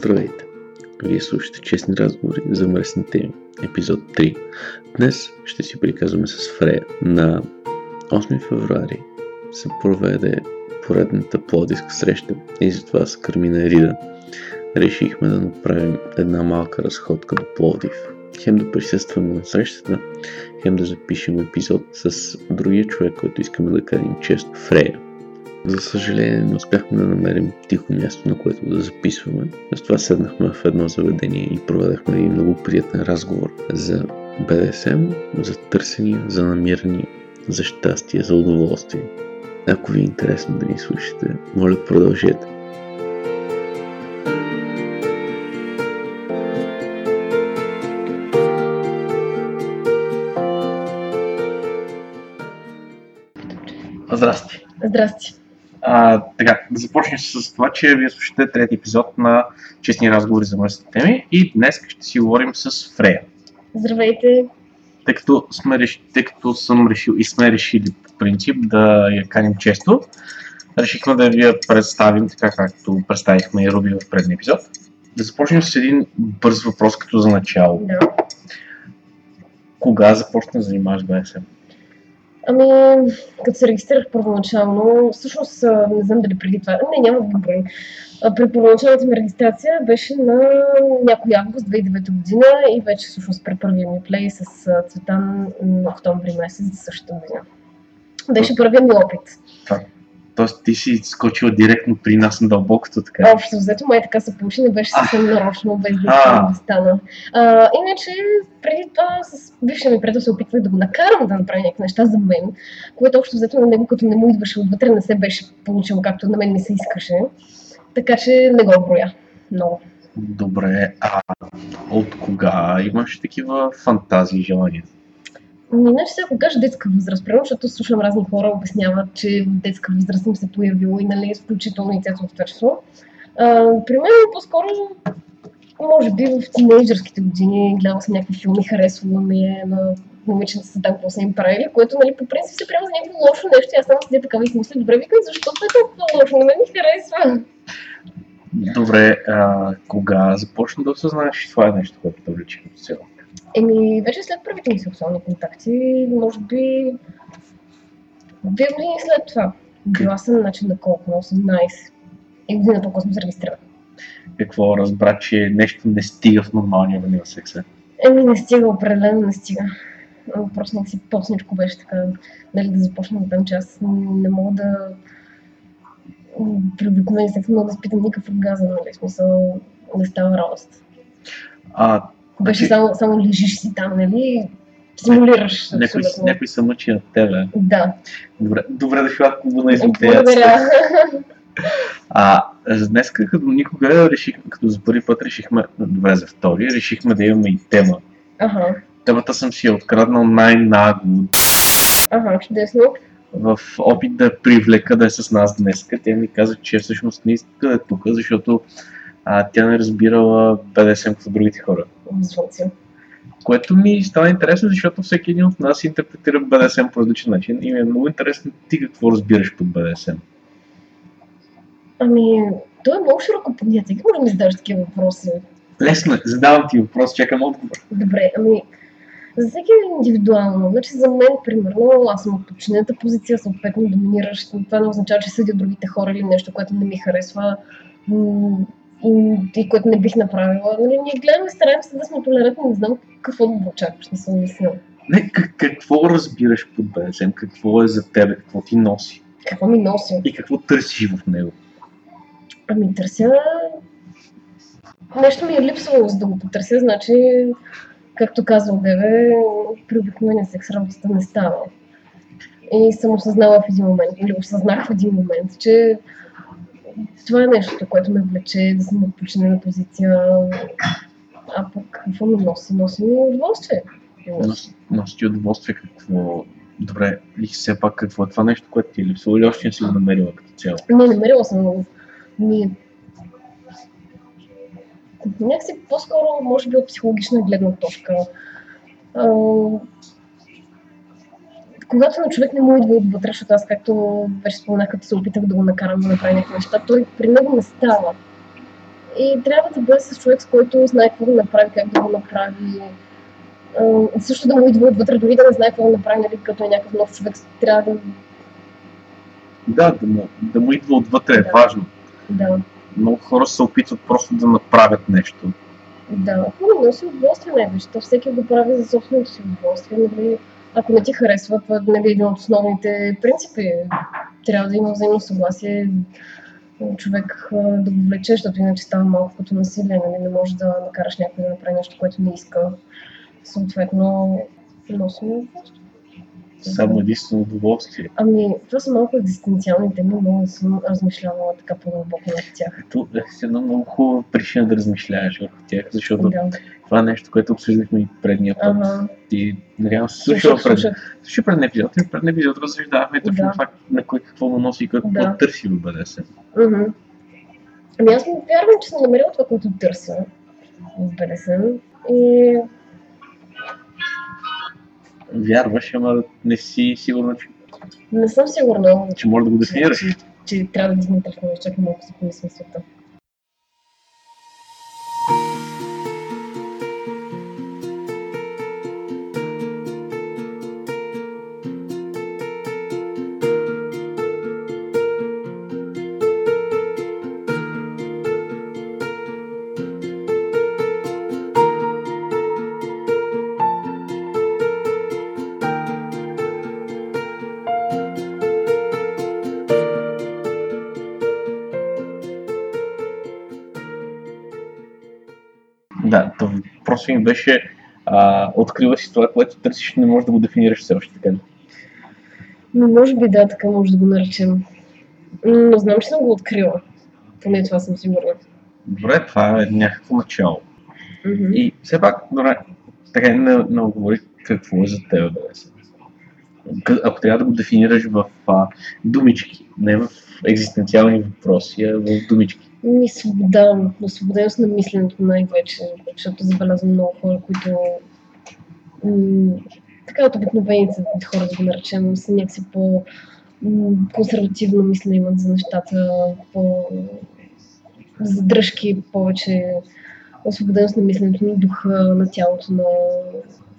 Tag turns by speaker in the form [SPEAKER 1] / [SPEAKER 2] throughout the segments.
[SPEAKER 1] Здравейте! Вие слушате честни разговори за мръсни теми, епизод 3. Днес ще си приказваме с Фрея. На 8 февруари се проведе поредната плодиска среща и затова с Кармина Рида решихме да направим една малка разходка до Пловдив. Хем да присъстваме на срещата, хем да запишем епизод с другия човек, който искаме да карим често, Фрея. За съжаление не успяхме да намерим тихо място, на което да записваме. Затова седнахме в едно заведение и проведахме един много приятен разговор за БДСМ, за търсения, за намиране, за щастие, за удоволствие. Ако ви е интересно да ни слушате, моля продължете. Здрасти!
[SPEAKER 2] Здрасти.
[SPEAKER 1] А, така, да започнем с това, че вие слушате трети епизод на Честни разговори за мръсни теми и днес ще си говорим с Фрея.
[SPEAKER 2] Здравейте.
[SPEAKER 1] Тъй като, сме, тъй като съм решил и сме решили по принцип да я каним често, решихме да ви я представим така както представихме и Руби в предния епизод. Да започнем с един бърз въпрос като за начало.
[SPEAKER 2] Да.
[SPEAKER 1] Кога започна да занимаваш с БСМ?
[SPEAKER 2] Ами, като се регистрирах първоначално, всъщност не знам дали преди това, не, няма брой. А, При първоначалната ми регистрация беше на някой август 2009 година и вече всъщност при първия ми плей с Цветан октомври месец за същата година. Беше първият ми опит.
[SPEAKER 1] Тоест ти си скочила директно при нас на дълбокото така.
[SPEAKER 2] Общо взето, май така се получи, не беше съвсем нарочно, без да стана. А, иначе, преди това с бившия ми приятел се опитвах да го накарам да направи някакви неща за мен, което общо взето на него, като не му идваше отвътре, не се беше получило както на мен ми се искаше. Така че не го броя. Много.
[SPEAKER 1] Добре, а от кога имаш такива фантазии и желания?
[SPEAKER 2] Ами, Иначе сега, ако кажа детска възраст, примерно, защото слушам разни хора, обясняват, че детска възраст им се появило и нали, включително и цветово творчество. При мен по-скоро, може би в тинейджърските години, гледала съм някакви филми, харесвала ми е на момичета с там, какво са им правили, което, нали, по принцип се приема за някакво лошо нещо. Аз само седя така и си мисля, добре, викам, защо е толкова лошо? Мен ми харесва.
[SPEAKER 1] Добре, а, кога започна да осъзнаеш, че това е нещо, което те влече като цяло?
[SPEAKER 2] Еми, вече след първите ми сексуални контакти, може би две години след това. Била съм начин на колко? На 18. И година по-късно се регистрирах.
[SPEAKER 1] Какво разбра, че нещо не стига в нормалния ванил секса?
[SPEAKER 2] Еми, не стига, определено не стига. Просто някакси по-сничко беше така, нали, да започна там, че аз не мога да при обикновен секс мога да изпитам никакъв оргазъм, нали, смисъл не става радост.
[SPEAKER 1] А,
[SPEAKER 2] Беше само, само лежиш си там, нали, симулираш
[SPEAKER 1] някой, някой се мъчи на тебе.
[SPEAKER 2] Да,
[SPEAKER 1] Добре, добре дошла в клуба на
[SPEAKER 2] благодаря.
[SPEAKER 1] А днес, като никога решихме, като за първи път решихме, добре за втори, решихме да имаме и тема.
[SPEAKER 2] Ага,
[SPEAKER 1] Темата съм си я откраднал най-нагло
[SPEAKER 2] ага, чудесно.
[SPEAKER 1] в опит да привлека да е с нас днес. Тя ми каза, че всъщност не иска да е тук, защото а, тя не разбирала БДСМ като другите хора.
[SPEAKER 2] Звънци.
[SPEAKER 1] Което ми става интересно, защото всеки един от нас интерпретира БДСМ по различен начин и ми е много интересно ти какво разбираш под БДСМ.
[SPEAKER 2] Ами, то е много широко понятие. Как може да ми задаваш такива въпроси?
[SPEAKER 1] Лесно е, задавам ти въпрос, чакам отговор.
[SPEAKER 2] Добре, ами, за всеки е индивидуално. Значи за мен, примерно, аз съм от подчинената позиция, съответно доминиращ, но това не означава, че съдя другите хора или нещо, което не ми харесва и, и което не бих направила. Нали, ние гледаме, стараем се да сме толерантни, не знам какво да очакваш, не съм мислила.
[SPEAKER 1] Не, как, какво разбираш под БДСМ, какво е за тебе, какво ти носи
[SPEAKER 2] Какво ми носи?
[SPEAKER 1] и какво търсиш в него.
[SPEAKER 2] Ами търся... Нещо ми е липсвало, за да го потърся, значи, както казва Деве, при обикновения секс работата не става. И съм осъзнала в един момент, или осъзнах в един момент, че това е нещото, което ме влече, да съм подчинена позиция. А пък какво ми носи? Носи ми удоволствие.
[SPEAKER 1] Нос- Носи ти удоволствие какво... Добре, и все пак какво е това нещо, което ти е липсвало или още не си го намерила като цяло?
[SPEAKER 2] Не, намерила съм го. Ми... Някакси по-скоро, може би от психологична гледна точка. А, когато на човек не му идва отвътре, защото аз, както вече споменах, като се опитах да го накарам да направи някакви неща, той при него не става. и трябва да бъде с човек, с който знае какво да направи, как да го направи. Също да му идва отвътре, дори да не знае какво да направи, нали, като е някакъв нов човек, трябва да...
[SPEAKER 1] Да, да му, да му идва отвътре е
[SPEAKER 2] Да.
[SPEAKER 1] важно.
[SPEAKER 2] Да,
[SPEAKER 1] Много хора се опитват просто да направят нещо.
[SPEAKER 2] да. Хубаво, носи удоволствие най-вече. Всеки го прави за собственото си удоволствие. Нали, ако не ти харесва, това нали, е един от основните принципи. Трябва да има взаимно съгласие човек да го влече, защото иначе става малко като насилие. Нали? Не може да накараш някой да направи нещо, което не иска. Съответно, носи ми удоволствие.
[SPEAKER 1] Само единствено удоволствие.
[SPEAKER 2] Ами, това са малко екзистенциални теми, но съм размишлявала така по-дълбоко над тях.
[SPEAKER 1] Ето е една много хубава причина да размишляваш върху тях, защото
[SPEAKER 2] Да.
[SPEAKER 1] това е нещо, което обсъждахме и предния път.
[SPEAKER 2] Ага.
[SPEAKER 1] И надявам се
[SPEAKER 2] Слушах,
[SPEAKER 1] слушал пред, слушай пред епизод. И пред епизод разсъждавахме точно
[SPEAKER 2] Да.
[SPEAKER 1] това на кой какво му носи и какво
[SPEAKER 2] Да.
[SPEAKER 1] търси в БДС.
[SPEAKER 2] Мгм. Ами аз вярвам, че съм намерила това, което търся в БДСМ. И
[SPEAKER 1] Вярваш, ама не си сигурна, че,
[SPEAKER 2] не съм сигурна,
[SPEAKER 1] че може да го дефинираш.
[SPEAKER 2] че, че трябва да дизме телефона. Чакай малко да си помисля света.
[SPEAKER 1] Въпросът ми беше а, открива си това, което търсиш, не можеш да го дефинираш все още така.
[SPEAKER 2] Но може би да, така може да го наречем. Но знам, че съм го открила. Поне това съм сигурна.
[SPEAKER 1] Добре, това е някакво начало.
[SPEAKER 2] Мгм.
[SPEAKER 1] И все пак, добре, така не, не говори какво е за теб. К- Ако трябва да го дефинираш в а, думички, не в екзистенциални въпроси, а в думички.
[SPEAKER 2] Ми свобода, освободеност на мисленето най-вече, защото забелязвам много хора, които м- така от обикновените хора, да го наречем, са някакси по консервативно мислене имат за нещата, по задръжки, повече. Освободеност на мисленето, на духа, на тялото, на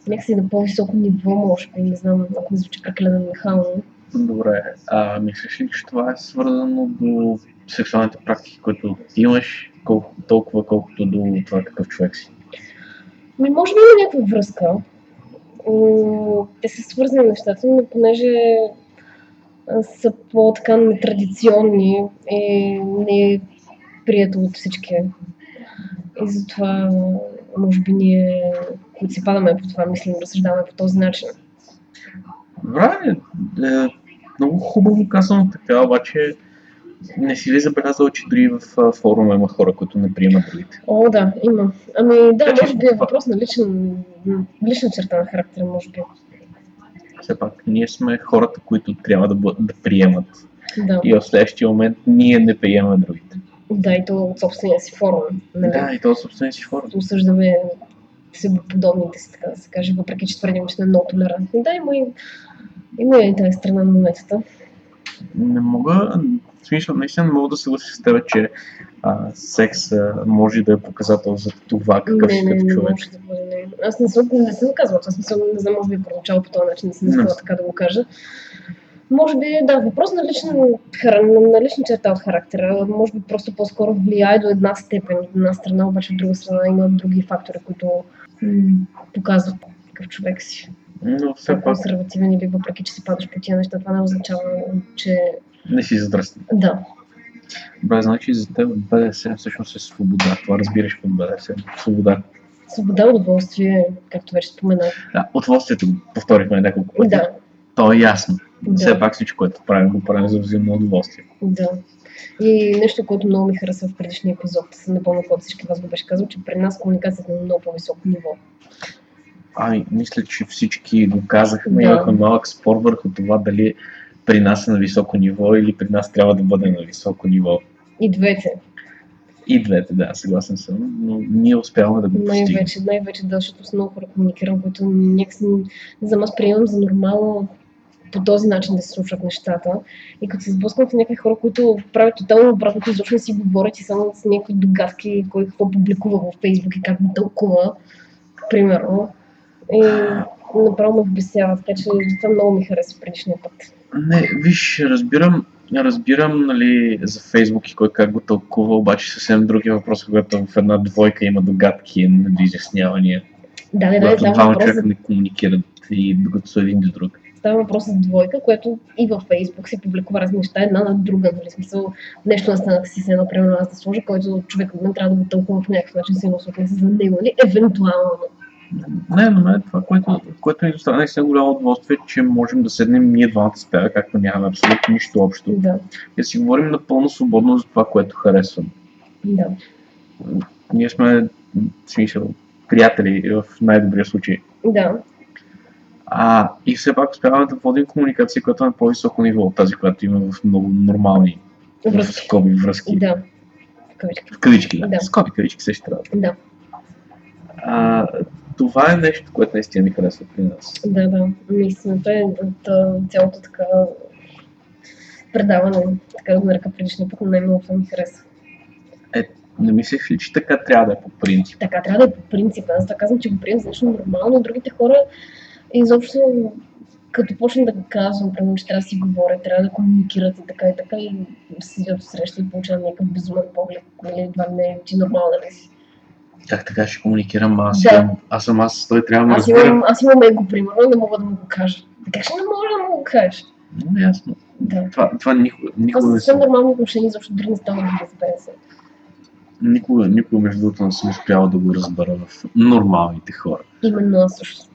[SPEAKER 2] някакси на по-високо ниво, може би, не знам, ако не звучи прекалено мехално.
[SPEAKER 1] Добре, а мислиш ли, че това е свързано до сексуалните практики, които имаш, колко, толкова колкото до това какъв човек си?
[SPEAKER 2] Ми, може би има някаква връзка. М, Те са свързани нещата, но понеже са по-така нетрадиционни и не е прието от всички. И затова, може би, ние, които си падаме по това, мислим, разсъждаваме по този начин.
[SPEAKER 1] Добре, е, много хубаво казано така, обаче не си ли забелязал, че дори в форума има хора, които не приемат другите?
[SPEAKER 2] О, да, има. Ами, да,
[SPEAKER 1] Значи,
[SPEAKER 2] може би е въпрос на личен, лична черта на характера, може би.
[SPEAKER 1] Все пак, ние сме хората, които трябва да, бъ- да приемат.
[SPEAKER 2] Да.
[SPEAKER 1] И в следващия момент ние не приемаме другите.
[SPEAKER 2] Да, и то от собствения си форум. Нали?
[SPEAKER 1] Да, и то е собствен си форум.
[SPEAKER 2] осъждаме себеподобните си, така да се каже, въпреки че твърдим, че сме много толерантни. Да, има и, има и тази страна на монетата.
[SPEAKER 1] Не мога, в смисъл, наистина не мога да се съглася с теб, че а, секс а, може да е показател за това какъв
[SPEAKER 2] не,
[SPEAKER 1] си
[SPEAKER 2] не,
[SPEAKER 1] като
[SPEAKER 2] не
[SPEAKER 1] човек.
[SPEAKER 2] може да бъде. Не. Аз не съм, не съм казвала това, смисъл, не знам, може би проначало по този начин, не съм искала
[SPEAKER 1] Не.
[SPEAKER 2] така да го кажа. Може би, да, въпрос на лична, на лична черта от характера. Може би просто по-скоро влияе до една степен. От една страна, обаче от друга страна има други фактори, които м- показват какъв човек си.
[SPEAKER 1] Но все пак
[SPEAKER 2] По-консервативен или въпреки, че си падаш по тия неща, това не означава, че
[SPEAKER 1] не си задръстен.
[SPEAKER 2] да,
[SPEAKER 1] Добре, значи за теб БДСМ всъщност е свобода. Това разбираш под БДСМ. Свобода.
[SPEAKER 2] свобода, удоволствие, както вече споменах.
[SPEAKER 1] Да, удоволствието го повторихме няколко пъти.
[SPEAKER 2] Да,
[SPEAKER 1] То е ясно.
[SPEAKER 2] Да.
[SPEAKER 1] Все пак всичко, което правим, го правим за взаимно удоволствие.
[SPEAKER 2] да. И нещо, което много ми хареса в предишния епизод, не помня какво всички вас го беше казал, че при нас комуникацията е на много по-високо ниво.
[SPEAKER 1] Ами, мисля, че всички го казахме.
[SPEAKER 2] Да.
[SPEAKER 1] Имахме малък спор върху това дали при нас е на високо ниво или при нас трябва да бъде на високо ниво.
[SPEAKER 2] И двете.
[SPEAKER 1] И двете, да, съгласен съм, но ние успяваме да го постигнем.
[SPEAKER 2] Най-вече, най-вече да, защото с много хора комуникирам, които някакси, не знам, аз приемам за нормално по този начин да се случват нещата. И като се сблъсквам с някакви хора, които правят тотално обратното, изобщо не си говорят и само с някакви догадки, кой какво публикува в Фейсбук и как го тълкува, примерно. И направо ме вбесява, така че това много ми хареса предишния път.
[SPEAKER 1] Не, виж, разбирам, разбирам нали, за Фейсбук и кой как го тълкува, обаче съвсем други въпроси, когато в една двойка има догадки, недоизяснявания.
[SPEAKER 2] Да, да, да, става
[SPEAKER 1] двама
[SPEAKER 2] въпрос, за,
[SPEAKER 1] човека не комуникират и докато са един до друг.
[SPEAKER 2] става въпрос за двойка, което и във Фейсбук се публикува разни неща, една на друга, нали, смисъл, нещо на стената си се едно, примерно аз да сложа, който човек мен трябва да го тълкува в някакъв начин, се насочва за него, нали, евентуално.
[SPEAKER 1] Не, но мен това, което, което ни доставя наистина голямо удоволствие, е, че можем да седнем ние двамата с тебе, както нямаме абсолютно нищо общо.
[SPEAKER 2] Да,
[SPEAKER 1] И да си говорим напълно свободно за това, което харесвам.
[SPEAKER 2] да.
[SPEAKER 1] Ние сме, в смисъл, приятели в най-добрия случай.
[SPEAKER 2] Да,
[SPEAKER 1] А, и все пак успяваме да водим комуникация, която е на по-високо ниво от тази, която има в много нормални в
[SPEAKER 2] връзки.
[SPEAKER 1] скоби връзки.
[SPEAKER 2] Да. В кавички.
[SPEAKER 1] В кавички, да.
[SPEAKER 2] Да.
[SPEAKER 1] Скоби кавички също трябва.
[SPEAKER 2] Да,
[SPEAKER 1] А, това е нещо, което наистина ми харесва при нас.
[SPEAKER 2] да, да. Наистина, е от цялото така предаване, така да го нарека предишния път, но най-много ми хареса.
[SPEAKER 1] Не мислиш ли, че така трябва да е по принцип?
[SPEAKER 2] Така трябва да е по принцип. Аз така казвам, че го приемам нещо нормално. Другите хора изобщо като почнат да го казвам, примерно, че трябва да си говорят, трябва да комуникират и така и така и седят среща и получавам някакъв безумен поглед. Нали, това не е ти нормална ли си.
[SPEAKER 1] Как така ще комуникирам? Аз,
[SPEAKER 2] Да.
[SPEAKER 1] аз съм аз, той трябва да ме
[SPEAKER 2] Аз
[SPEAKER 1] разбира.
[SPEAKER 2] имам, аз имам его, примерно, не мога да му го кажа. Така ще не мога да му го кажеш.
[SPEAKER 1] Много ясно.
[SPEAKER 2] Да.
[SPEAKER 1] Това, това никога,
[SPEAKER 2] Това
[SPEAKER 1] никога,
[SPEAKER 2] са
[SPEAKER 1] не
[SPEAKER 2] съвсем
[SPEAKER 1] съм,
[SPEAKER 2] нормални отношения, защото дори не става да разбере се.
[SPEAKER 1] никога, никога между другото не съм успял да го разбера в нормалните хора.
[SPEAKER 2] Именно аз също.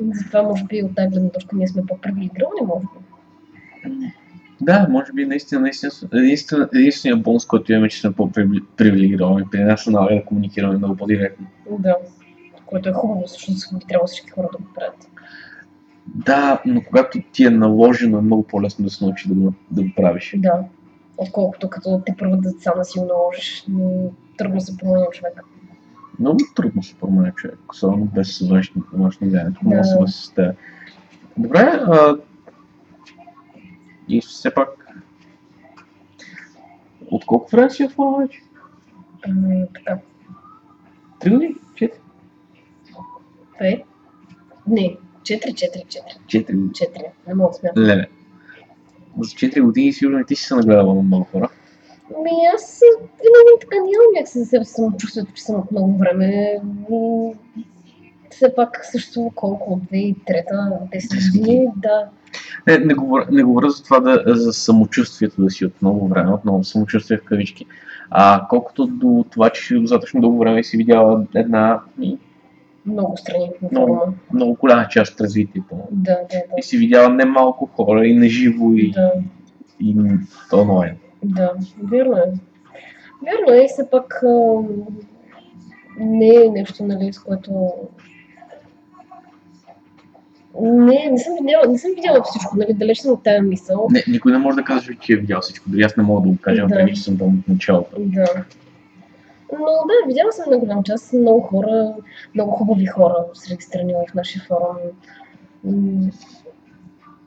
[SPEAKER 2] Затова, може би, от тази гледна точка ние сме по-привилегировани, може би.
[SPEAKER 1] Да, може би наистина, наистина, единствен, единствения бонус, който имаме, че сме по-привилегировани. При нас налага да комуникираме много по-директно.
[SPEAKER 2] Да. Което е хубаво, защото би трябвало всички хора да го правят.
[SPEAKER 1] Да, но когато ти е наложено, е много по-лесно да се научи да го, да го правиш.
[SPEAKER 2] Да. Отколкото като те първо деца да си го наложиш. Трудно се променя човек.
[SPEAKER 1] Много трудно се променя човек, особено без външно, влияние. Може да се
[SPEAKER 2] Да.
[SPEAKER 1] Добре, а... и все пак... От колко време си това вече?
[SPEAKER 2] М, Така.
[SPEAKER 1] Три години? Четири?
[SPEAKER 2] Пет. Не. Четири, четири, четири.
[SPEAKER 1] Четири.
[SPEAKER 2] Не мога да смятам.
[SPEAKER 1] Леле. За 4 години сигурно и ти си се нагледала на много хора.
[SPEAKER 2] Ами аз винаги така нямам някакси за себе си самочувствието, че съм от много време. И все пак също колко от 2003-та, 10 години, да.
[SPEAKER 1] Не, не, говоря, не говоря за това да, за самочувствието да си от много време, от много самочувствие в кавички. А колкото до това, че си достатъчно дълго време и си видяла една и
[SPEAKER 2] Много страни
[SPEAKER 1] Много. много голяма част от развитието. му.
[SPEAKER 2] Да, да,
[SPEAKER 1] И си видяла немалко хора и наживо и,
[SPEAKER 2] да.
[SPEAKER 1] и онлайн.
[SPEAKER 2] Да, вярно е. Вярно е и все пак не е нещо, нали, с което... Не, не съм видяла, не съм видяла всичко, нали, далеч съм от тази мисъл.
[SPEAKER 1] Не, никой не може да каже, че е видял всичко. Дори аз не мога да го кажа,
[SPEAKER 2] Да.
[SPEAKER 1] въпреки че съм там от началото.
[SPEAKER 2] Да. Но да, видяла съм на голям част много хора, много хубави хора с регистрирани в нашия форум.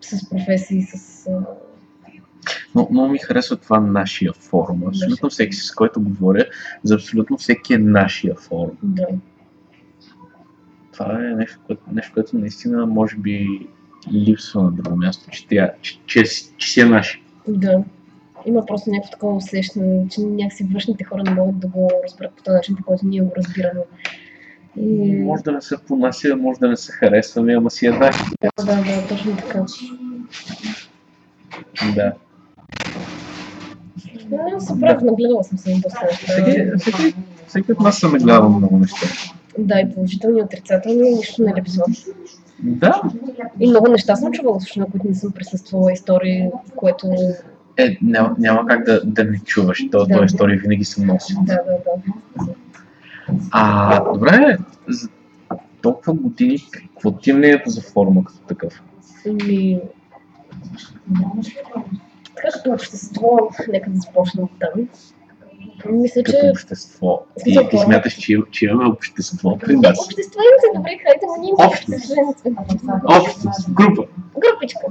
[SPEAKER 2] С професии, с...
[SPEAKER 1] Но много ми харесва това нашия форум. Абсолютно всеки, с който говоря, за абсолютно всеки е нашия форум.
[SPEAKER 2] Да,
[SPEAKER 1] Това е нещо, което, нещо, което наистина може би липсва на друго място, че, тя, че, че, че си е наши.
[SPEAKER 2] да. Има просто някакво такова усещане, че някакси външните хора не могат да го разберат по този начин, по който ние го разбираме. И...
[SPEAKER 1] Може да не се понася, може да не се харесваме, ама си е наши.
[SPEAKER 2] Да, да, да, точно така.
[SPEAKER 1] Да.
[SPEAKER 2] Не се прав, нагледала съм се на доста
[SPEAKER 1] Всеки, всеки, всеки от нас съм гледал много неща.
[SPEAKER 2] Да, и положителни, и отрицателни, нищо не липсва.
[SPEAKER 1] Да,
[SPEAKER 2] И много неща съм чувала, също, на които не съм присъствала, истории, което...
[SPEAKER 1] е, няма, няма как да, да не чуваш. То,
[SPEAKER 2] Да.
[SPEAKER 1] да. истории винаги се носи.
[SPEAKER 2] Да, да, да.
[SPEAKER 1] А, добре, за толкова години, какво ти е мнението за форума като такъв?
[SPEAKER 2] Ами... Така като общество, нека да започнем от там. Мисля, че
[SPEAKER 1] Като общество.
[SPEAKER 2] В
[SPEAKER 1] И,
[SPEAKER 2] смисъл,
[SPEAKER 1] и смяташ, че, че имаме общество при нас.
[SPEAKER 2] общество имате, добре, хайде, но ние имаме
[SPEAKER 1] Общност.
[SPEAKER 2] общество.
[SPEAKER 1] Група.
[SPEAKER 2] Групичка.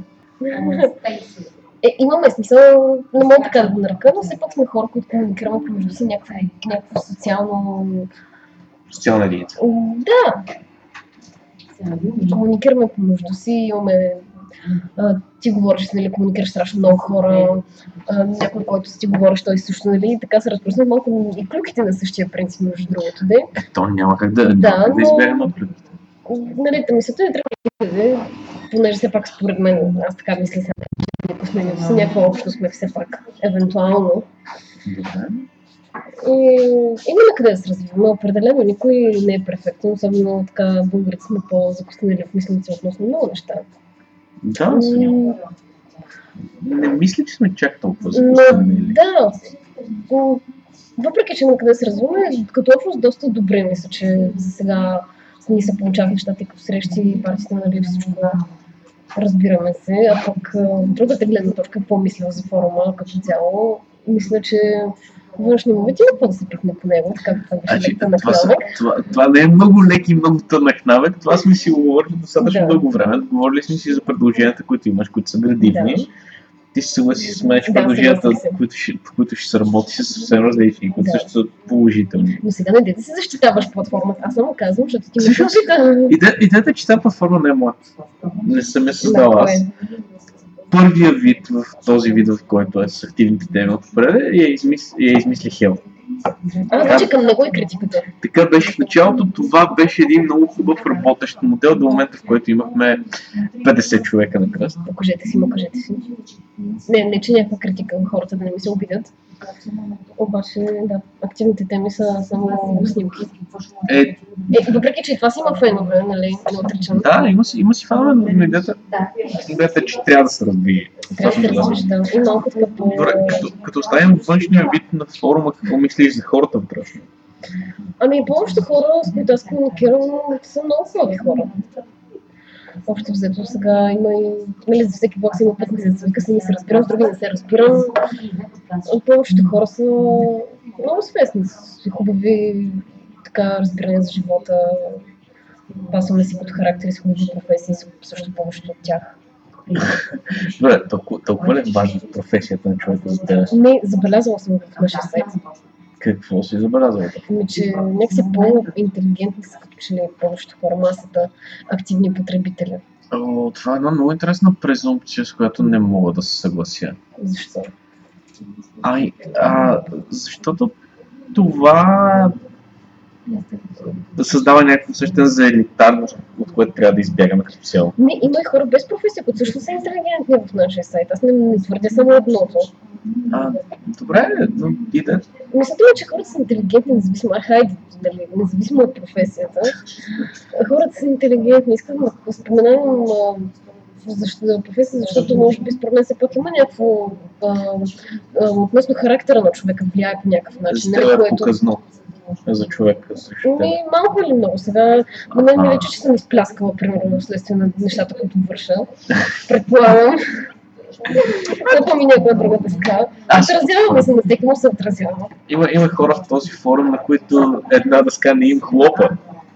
[SPEAKER 2] Е, имаме смисъл, не мога така да го нарека, но все пак сме хора, които комуникираме помежду си някакво, някакво социално...
[SPEAKER 1] Социална единица.
[SPEAKER 2] Да, комуникираме помежду си, имаме а, ти говориш, нали, комуникираш страшно много хора, а, някой, който си ти говориш, той също, нали, и така се разпространя малко и клюките на същия принцип, между другото, де.
[SPEAKER 1] Е, то няма как да,
[SPEAKER 2] Да,
[SPEAKER 1] как да
[SPEAKER 2] но-
[SPEAKER 1] избягаме от клюките.
[SPEAKER 2] Нали, мисълта е трябва да е, понеже все пак според мен, аз така мисля сега, сме с някаква общо сме все пак, евентуално.
[SPEAKER 1] Добре.
[SPEAKER 2] И има на къде да се развиваме. Определено никой не е перфектен, особено така българите сме по-закоснели в мислите относно много неща.
[SPEAKER 1] Да.
[SPEAKER 2] М,
[SPEAKER 1] Не мисля, че сме чак толкова
[SPEAKER 2] Но,
[SPEAKER 1] закоснели.
[SPEAKER 2] да, въпреки че има къде да се развиваме, като общност доста добре мисля, че за сега ни се получават нещата и като срещи, партиите, нали, всичко разбираме се, а пък другата гледна точка, мисля за форума като цяло, мисля, че външни момент има какво да се пихне по него, както беше
[SPEAKER 1] Значи,
[SPEAKER 2] лекта на
[SPEAKER 1] това, са,
[SPEAKER 2] навек.
[SPEAKER 1] това, това не е много леки, много тънък навик. Това сме си говорили достатъчно
[SPEAKER 2] Да.
[SPEAKER 1] дълго време. Говорили сме си за предложенията, които имаш, които са градивни.
[SPEAKER 2] Да.
[SPEAKER 1] Ти се съгласи с мен, че
[SPEAKER 2] Да,
[SPEAKER 1] предложенията, които ще, по които ще се работи, са съвсем различни, които
[SPEAKER 2] Да.
[SPEAKER 1] също са положителни.
[SPEAKER 2] Но сега не да се защитаваш платформата. Аз само казвам, защото ти ме
[SPEAKER 1] Идеята е, че тази платформа не е моя. Не съм я създал
[SPEAKER 2] Да,
[SPEAKER 1] аз. Първия вид в този вид, в който е с активните теми отпред, я, измис... я измисли Хел.
[SPEAKER 2] А, значи към него е критиката.
[SPEAKER 1] Така беше в началото. Това беше един много хубав работещ модел до момента, в който имахме 50 човека на кръст.
[SPEAKER 2] Покажете си, му кажете си. Не, не, че някаква критика на хората да не ми се обидят. Обаче, да, активните теми са само снимки.
[SPEAKER 1] Е,
[SPEAKER 2] Е, въпреки, че и това си има фенове, нали, не отричам.
[SPEAKER 1] да, има си, има си фанове, но идеята, идеята е, че трябва да се развие. Това
[SPEAKER 2] Трябва да се да. И така по...
[SPEAKER 1] Добре, като, като оставим външния вид на форума, какво мислиш за хората вътрешно?
[SPEAKER 2] Ами, повечето хора, с които аз комуникирам, са много хубави хора. Общо взето сега има и, нали, за всеки си има път за вика си не се разбирам, с други не се разбирам. Повечето хора са много свестни, с хубави така разбирания за живота. Пасваме си като характери с хубави професии, също повечето от тях.
[SPEAKER 1] Добре, толкова, толкова ли е важна професията на човека за?
[SPEAKER 2] Не, забелязала съм го в нашия сайт.
[SPEAKER 1] Какво си забелязал?
[SPEAKER 2] Ами, че някакси по-интелигентни са като че ли повечето хора, масата активни потребители.
[SPEAKER 1] О, това е една много интересна презумпция, с която не мога да се съглася.
[SPEAKER 2] Защо?
[SPEAKER 1] Ай, а, защото това създава някакво усещане за елитарност, от което трябва да избягаме като цяло.
[SPEAKER 2] Не, има и хора без професия, които също са интелигентни в нашия сайт. Аз не, не твърдя само едното.
[SPEAKER 1] А, добре, но иде.
[SPEAKER 2] Мисълта ми, е, че хората са интелигентни, независимо, а хайде, дали, независимо от професията. Хората са интелигентни. Искам да споменавам а, защо, за професия, защото може би според мен все пак има някакво а, а, относно характера на човека влияе по някакъв начин.
[SPEAKER 1] Е
[SPEAKER 2] което...
[SPEAKER 1] показно за човека. Също.
[SPEAKER 2] Ми, малко или много. Сега на мен ми личи, че съм изпляскала, примерно, вследствие на нещата, които върша. Предполагам. Какво ми някоя друга дъска.
[SPEAKER 1] Аз-
[SPEAKER 2] Отразяваме се на всеки, му се отразява.
[SPEAKER 1] Има, има хора в този форум, на които една дъска не им хлопа.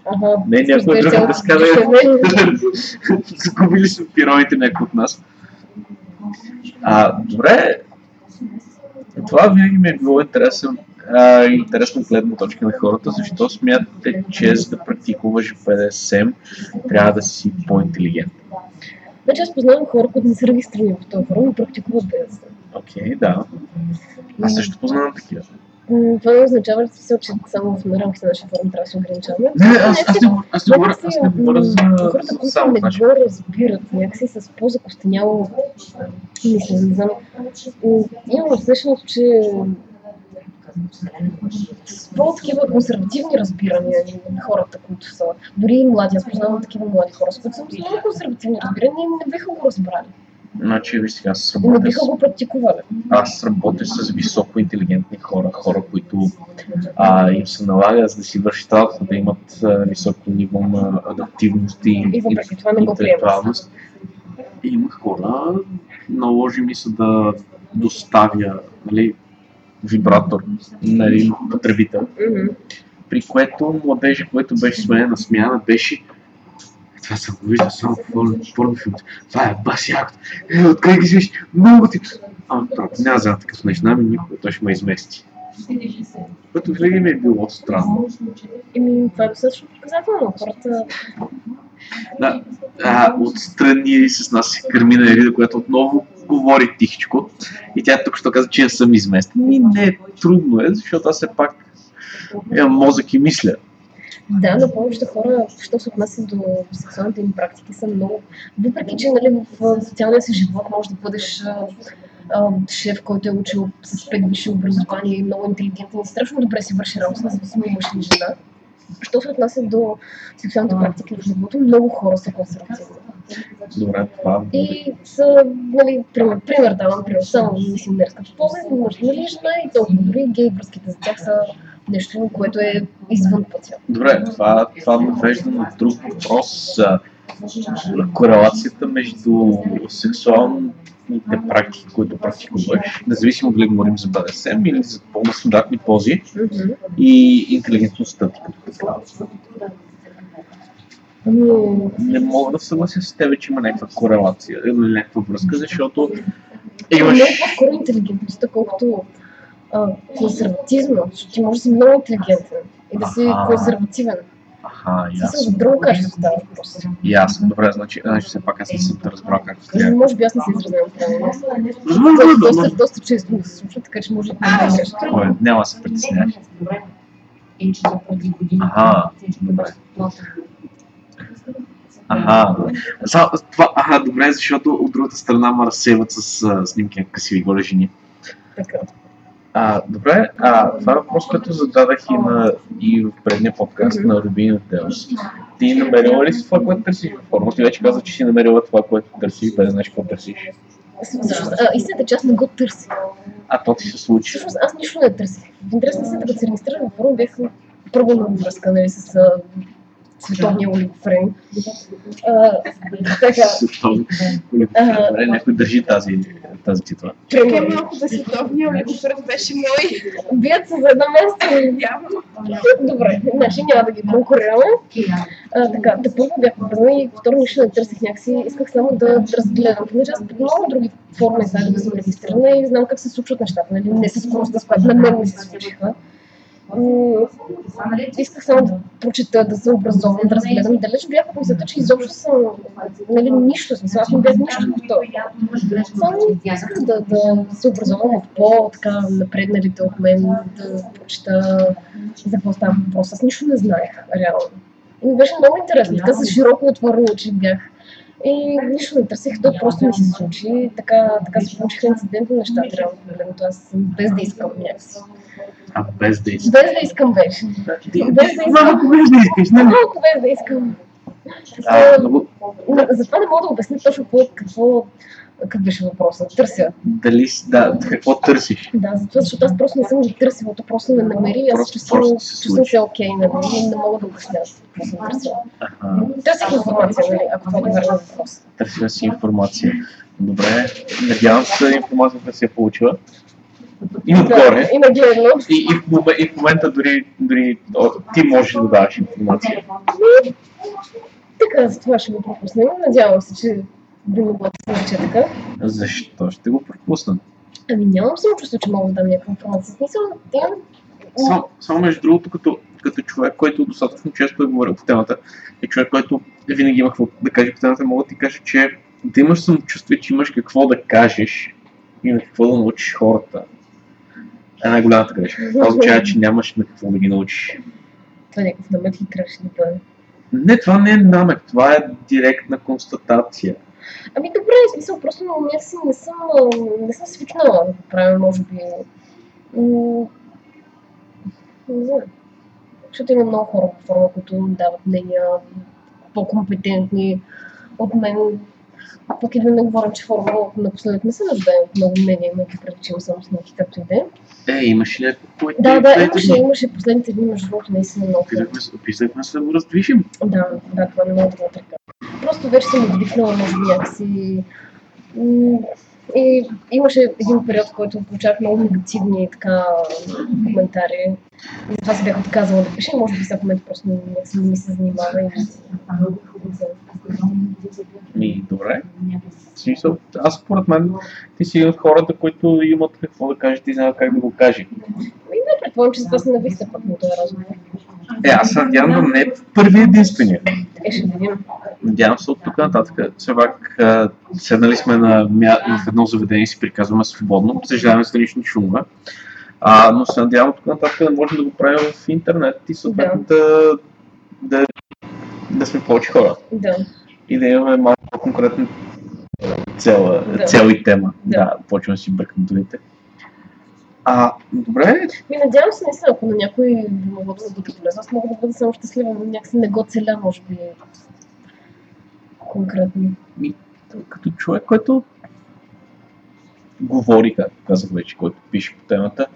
[SPEAKER 2] Ага.
[SPEAKER 1] Не, някоя друга дъска да Загубили са пироните някои от нас. А, добре. Това винаги ми е било интересен, а, интересна гледна точка на хората, защо смятате, че за да практикуваш BDSM, трябва да си по-интелигентен.
[SPEAKER 2] Значи аз познавам хора, които не са регистрирани в този форум и практикуват БДС.
[SPEAKER 1] Окей, да. Аз също познавам такива.
[SPEAKER 2] Това не означава, че се че само в рамките на нашия форум трябва да се ограничаваме.
[SPEAKER 1] Не, аз, аз, не, говоря- аз, не говоря, аз не говоря за,
[SPEAKER 2] хората, които
[SPEAKER 1] само
[SPEAKER 2] не го разбират, някакси с по-закостеняло мислене, не знам. Имам усещането, че с по-такива консервативни разбирания на хората, които са, дори и млади, аз познавам такива млади хора, с които съм с много консервативни разбирания и не биха го разбрали.
[SPEAKER 1] Значи, виж сега, аз
[SPEAKER 2] И не
[SPEAKER 1] работя
[SPEAKER 2] биха го практикували.
[SPEAKER 1] аз работя с високо интелигентни хора, хора, които а, им се налага за да си вършат работа, да имат а, високо ниво на адаптивност и,
[SPEAKER 2] И въпреки това не го
[SPEAKER 1] интелектуалност. И има хора, наложи ми се да доставя нали, вибратор на един потребител,
[SPEAKER 2] Мгм.
[SPEAKER 1] при което младежа, който беше с мен на смяна, беше Това съм го виждал само в порно- порнофилмите. Това е бас якото. Е, откъде ги виж? Много ти... А, брат, няма за такъв нещо. Нами никога той ще ме измести. Което винаги ми е било странно.
[SPEAKER 2] Еми, това е достатъчно показателно. Хората
[SPEAKER 1] Да, а, отстрани с нас е Кармина Ерида, която отново говори тихичко. И тя тук що каза, че я съм изместен. Ми не, трудно е, защото аз все пак имам мозък и мисля.
[SPEAKER 2] Да, но повечето хора, що се отнася до сексуалните им практики, са много... Въпреки, че нали, в социалния си живот може да бъдеш шеф, който е учил с пет висши образования и много интелигентен и страшно добре си върши работа, независимо мъж или жена. Що се отнася до сексуалните практики в живота, много хора са консервативни.
[SPEAKER 1] Добре, това
[SPEAKER 2] И са, нали, пример, пример давам, пример, само мисионерска полза, мъж или жена и толкова дори гей връзките за тях са нещо, което е извън пътя.
[SPEAKER 1] Добре, това, това навежда на друг въпрос за корелацията между сексуалните практики, които практикуваш, независимо дали говорим за БДСМ или за по-стандартни пози и интелигентността ти като такава.
[SPEAKER 2] Ами,
[SPEAKER 1] Не мога да се съглася с теб, че има някаква корелация или някаква връзка, защото
[SPEAKER 2] Имаш... Много по-скоро интелигентността, колкото а, консерватизма, защото ти можеш да си много интелигентен и да си
[SPEAKER 1] Аха.
[SPEAKER 2] консервативен.
[SPEAKER 1] Аха, ясно.
[SPEAKER 2] за друго качество става въпрос.
[SPEAKER 1] Ясно, добре, значи, значи все пак аз не съм те разбрал как трябва.
[SPEAKER 2] може би аз не се изразявам правилно. Доста, доста често ми се случва, така че може да не.
[SPEAKER 1] Ой, няма да се притесняваш. Аха, добре. Аха, Са, това, аха, добре, защото от другата страна ме разсейват с а, снимки на красиви голи жени.
[SPEAKER 2] Така.
[SPEAKER 1] А, добре, а, това е въпрос, който зададах и, на, и в предния подкаст
[SPEAKER 2] Мгм.
[SPEAKER 1] на Рубин Делс. Ти намерила ли си това, което търсиш във форма? Ти вече каза, че си намерила това, което търсиш, без да знаеш какво търсиш.
[SPEAKER 2] Всъщност, истината, че аз не го търся.
[SPEAKER 1] А то ти се случи.
[SPEAKER 2] Всъщност, аз нищо не търсих. В интерес на истината, като се регистрирах във форум, бях първо на връзка, нали, с световния олигофрен.
[SPEAKER 1] Добре, някой държи тази, тази титла.
[SPEAKER 3] Чакай малко да световния олигофрен беше мой.
[SPEAKER 2] бият се за едно.
[SPEAKER 3] Явно.
[SPEAKER 2] Добре, значи няма да ги конкурираме. А, така, да първо бях обърна и второ нищо не търсих някакси. Исках само да разгледам. Понеже аз по много други форми сайта съм регистрирана и знам как се случват нещата. Нали? Не с скоростта, с която на мен ми се случиха. Исках само да прочета, да се образовам, да разгледам. Далеч бях от мисълта, че изобщо съм нали, нищо. Смисъл, аз не бях нищо в това. Само исках да, да се образовам от по-така напредналите от мен, да прочета за какво става въпрос. Аз нищо не знаех, реално. И беше много интересно. Така с широко отворени очи бях. И нищо не търсих, то просто ми се случи. Така, така се получиха инцидентни неща, реално погледнато. Аз без да искам някакси.
[SPEAKER 1] А без да искаш.
[SPEAKER 2] Без да искам беше. Без да искам.
[SPEAKER 1] Малко без да искаш, нали?
[SPEAKER 2] Малко без да искам.
[SPEAKER 1] А, много,
[SPEAKER 2] Но Затова не мога да обясня точно какво, какво как беше въпросът. Търся.
[SPEAKER 1] дали, да, какво търсиш?
[SPEAKER 2] Да, затова, защото аз просто не съм ги търсила, то просто не намери аз чувствам,
[SPEAKER 1] се
[SPEAKER 2] се окей, нали, и не мога да обясня какво съм търсила.
[SPEAKER 1] Аха,
[SPEAKER 2] Търсих информация, нали, ако това е верен въпрос.
[SPEAKER 1] търсила си информация. Добре, надявам се информацията си е получила. И отгоре.
[SPEAKER 2] И нагледно.
[SPEAKER 1] И, и, в, и в момента дори, дори ти можеш да даваш информация.
[SPEAKER 2] Така, за това ще го пропуснем. Надявам се, че би могло да се случи така.
[SPEAKER 1] Защо ще го пропусна?
[SPEAKER 2] Ами нямам самочувство, че мога да дам някаква информация. Смисъл, имам...
[SPEAKER 1] Само, само между другото, като, като човек, който достатъчно често е говорил по темата, и човек, който винаги има какво да каже по темата, мога да ти кажа, че да имаш самочувствие, че имаш какво да кажеш и на какво да научиш хората, е най-голямата грешка. Това означава, че нямаш на какво да ги научиш.
[SPEAKER 2] Това е някакъв хитраш ли бъде.
[SPEAKER 1] Не, това не е намек, това е директна констатация.
[SPEAKER 2] Ами добре, в смисъл, просто на някакси не съм, не съм свикнала да го правя, може би. М, Не знам. Защото има много хора по форма, които дават мнения по-компетентни от мен. Пък и да не говорим, че форма напоследък не се нуждае от много мнения, имайки предвид, че само снимки, както и да е.
[SPEAKER 1] Е, имаш ли някакво, което
[SPEAKER 2] Да, да, имаше, имаше последните дни, между другото, наистина много хубаво.
[SPEAKER 1] Опитахме, се- да го раздвижим.
[SPEAKER 2] Да, да, това не мога да го. Просто вече съм отвикнала, може би някакси. И имаше един период, в който получавах много негативни така, коментари. И затова се бях отказала да пиша. Може би сега в момента просто някакси не ми се занимава. И...
[SPEAKER 1] Ми, добре. В смисъл, аз според мен ти си от хората, които имат какво да кажат и знаят как да го кажи.
[SPEAKER 2] И не предполагам, че за това се навих пак на този разговор.
[SPEAKER 1] Е, аз надявам да не е първи единствения.
[SPEAKER 2] Е, ще видим.
[SPEAKER 1] Надявам се от тук нататък. Все пак седнали сме на, в едно заведение и си приказваме свободно. Съжаляваме за лични шумове. А, но се надявам от тук нататък да можем да го правим в интернет и съответно да, да, да сме повече хора.
[SPEAKER 2] Да.
[SPEAKER 1] И да имаме малко по-конкретна цел,
[SPEAKER 2] Да.
[SPEAKER 1] цел и тема.
[SPEAKER 2] Да.
[SPEAKER 1] Да, почвам да си бъркам думите. А, добре,
[SPEAKER 2] Ми надявам се наистина, ако на някой би могло да бъде полезно, аз мога да бъда само щастлива, но някакси не го целя, може би. Конкретно.
[SPEAKER 1] като човек, който говори, както казах вече, който пише по темата,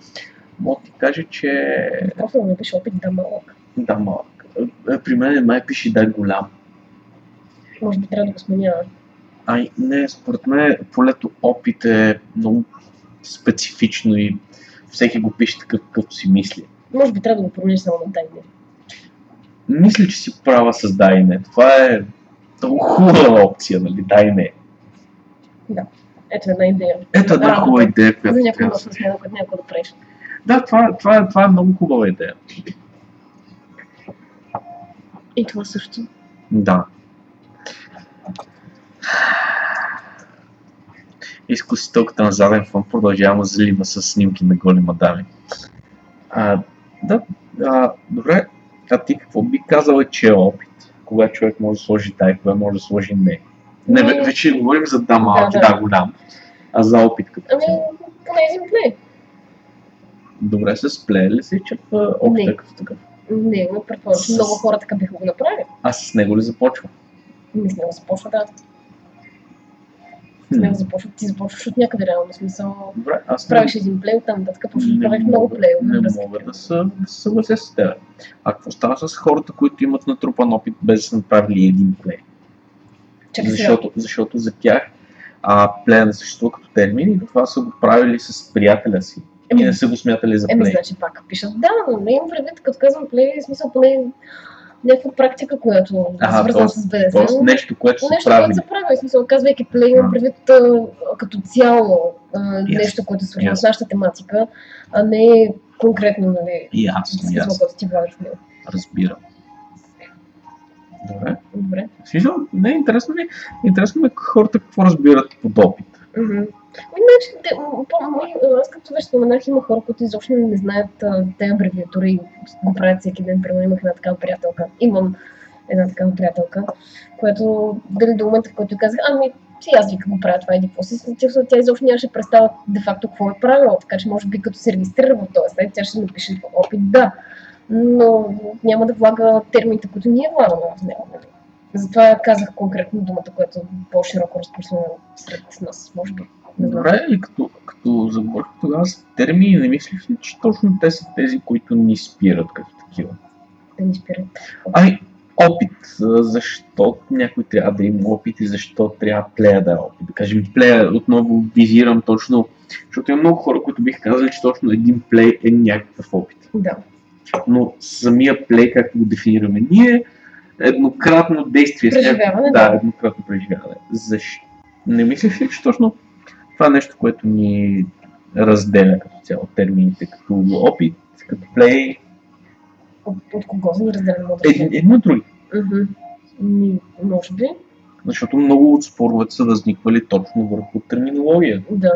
[SPEAKER 1] мога да ти кажа, че
[SPEAKER 2] Просто да напиша опит да малък.
[SPEAKER 1] да, малък. Е, При мен май пише да голям.
[SPEAKER 2] Може би трябва да го сменява.
[SPEAKER 1] Ай, не, според мен полето опит е много специфично и всеки го пише такъв, какъвто си мисли.
[SPEAKER 2] Може би трябва да го промениш само на тайни.
[SPEAKER 1] Мисля, че си права с да и не. Това е много хубава опция, нали? Да и не.
[SPEAKER 2] Ето една идея.
[SPEAKER 1] Ето една
[SPEAKER 2] Работа.
[SPEAKER 1] хубава идея,
[SPEAKER 2] За
[SPEAKER 1] която
[SPEAKER 2] някой
[SPEAKER 1] трябва да
[SPEAKER 2] смена, която някой да правиш.
[SPEAKER 1] Да, това, това, това е много хубава идея.
[SPEAKER 2] И това също.
[SPEAKER 1] Да. Изкусителката на заден фон продължава да залива с снимки на голи мадами. А, да, а, добре. А ти какво би казала, че е опит? Кога човек може да сложи дай, кога може да сложи не? Не,
[SPEAKER 2] Ми-
[SPEAKER 1] ве- вече говорим за да малки,
[SPEAKER 2] Да,
[SPEAKER 1] да,
[SPEAKER 2] да.
[SPEAKER 1] голям, а за опит като
[SPEAKER 2] Ами, един плей.
[SPEAKER 1] Добре, с плея ли се черпа
[SPEAKER 2] Не.
[SPEAKER 1] като такъв?
[SPEAKER 2] Не, предполагам, че
[SPEAKER 1] С-
[SPEAKER 2] много хора така биха го направили.
[SPEAKER 1] А с него ли започва?
[SPEAKER 2] Мисля, да започва да. С него започва, ти започваш от някъде реално. Смисъл,
[SPEAKER 1] Добре, аз не-
[SPEAKER 2] правиш един плей, оттам нататък почваш да
[SPEAKER 1] Не
[SPEAKER 2] правиш много плейове.
[SPEAKER 1] Не
[SPEAKER 2] връзки.
[SPEAKER 1] мога да се, съглася с теб. А какво става с хората, които имат натрупан опит без да са направили един плей?
[SPEAKER 2] Чакай сега.
[SPEAKER 1] Защото, защото за тях а, плея не съществува като термин и това са го правили с приятеля си. И
[SPEAKER 2] Еми,
[SPEAKER 1] не са го смятали за
[SPEAKER 2] Еми,
[SPEAKER 1] плей.
[SPEAKER 2] значи пак пишат. Да, но не имам предвид, като казвам плей, в смисъл поне някаква практика, която е свързана с БДС.
[SPEAKER 1] Тоест нещо, което са
[SPEAKER 2] Нещо,
[SPEAKER 1] правили.
[SPEAKER 2] което са правили, в смисъл, казвайки плей, имам предвид като цяло а, нещо, което е свързано с нашата тематика, а не конкретно, нали,
[SPEAKER 1] Ясно,
[SPEAKER 2] който ти влагаш.
[SPEAKER 1] Разбирам. Добре.
[SPEAKER 2] Добре.
[SPEAKER 1] Смисъл, не, интересно ми, интересно ми е хората какво разбират под опит.
[SPEAKER 2] М- аз като вече споменах, има хора, които изобщо не знаят а, те абревиатури и го правят всеки ден. Примерно имах една такава приятелка. Имам една такава приятелка, която дали до момента, в който казах, ами си аз вика го правя това еди какво си, тя, изобщо нямаше представа де факто какво е правила, така че може би като се регистрира в този сайт, тя ще напише опит, да, но няма да влага термините, които ние влагаме в него. Затова казах конкретно думата, която е по-широко разпространена сред нас, може би.
[SPEAKER 1] Добре, и като, като заговорих тогава с термини, не мислиш ли, че точно те са тези, които ни спират като такива?
[SPEAKER 2] Да ни спират.
[SPEAKER 1] Ами, опит. Защо някой трябва да има опит и защо трябва плея да е опит? Да кажем, плея отново визирам точно, защото има много хора, които бих казали, че точно един плей е някакъв опит.
[SPEAKER 2] Да.
[SPEAKER 1] Но самия плей, както го дефинираме ние, еднократно действие.
[SPEAKER 2] Преживяване,
[SPEAKER 1] Да,
[SPEAKER 2] да.
[SPEAKER 1] еднократно преживяване. Защо? Не мислиш ли, че точно това е нещо, което ни разделя като цяло термините, като опит, като плей,
[SPEAKER 2] От, от кого за ни разделяме от
[SPEAKER 1] един, други.
[SPEAKER 2] Ми, Може би,
[SPEAKER 1] Защото много от споровете са възниквали точно върху терминология.
[SPEAKER 2] да.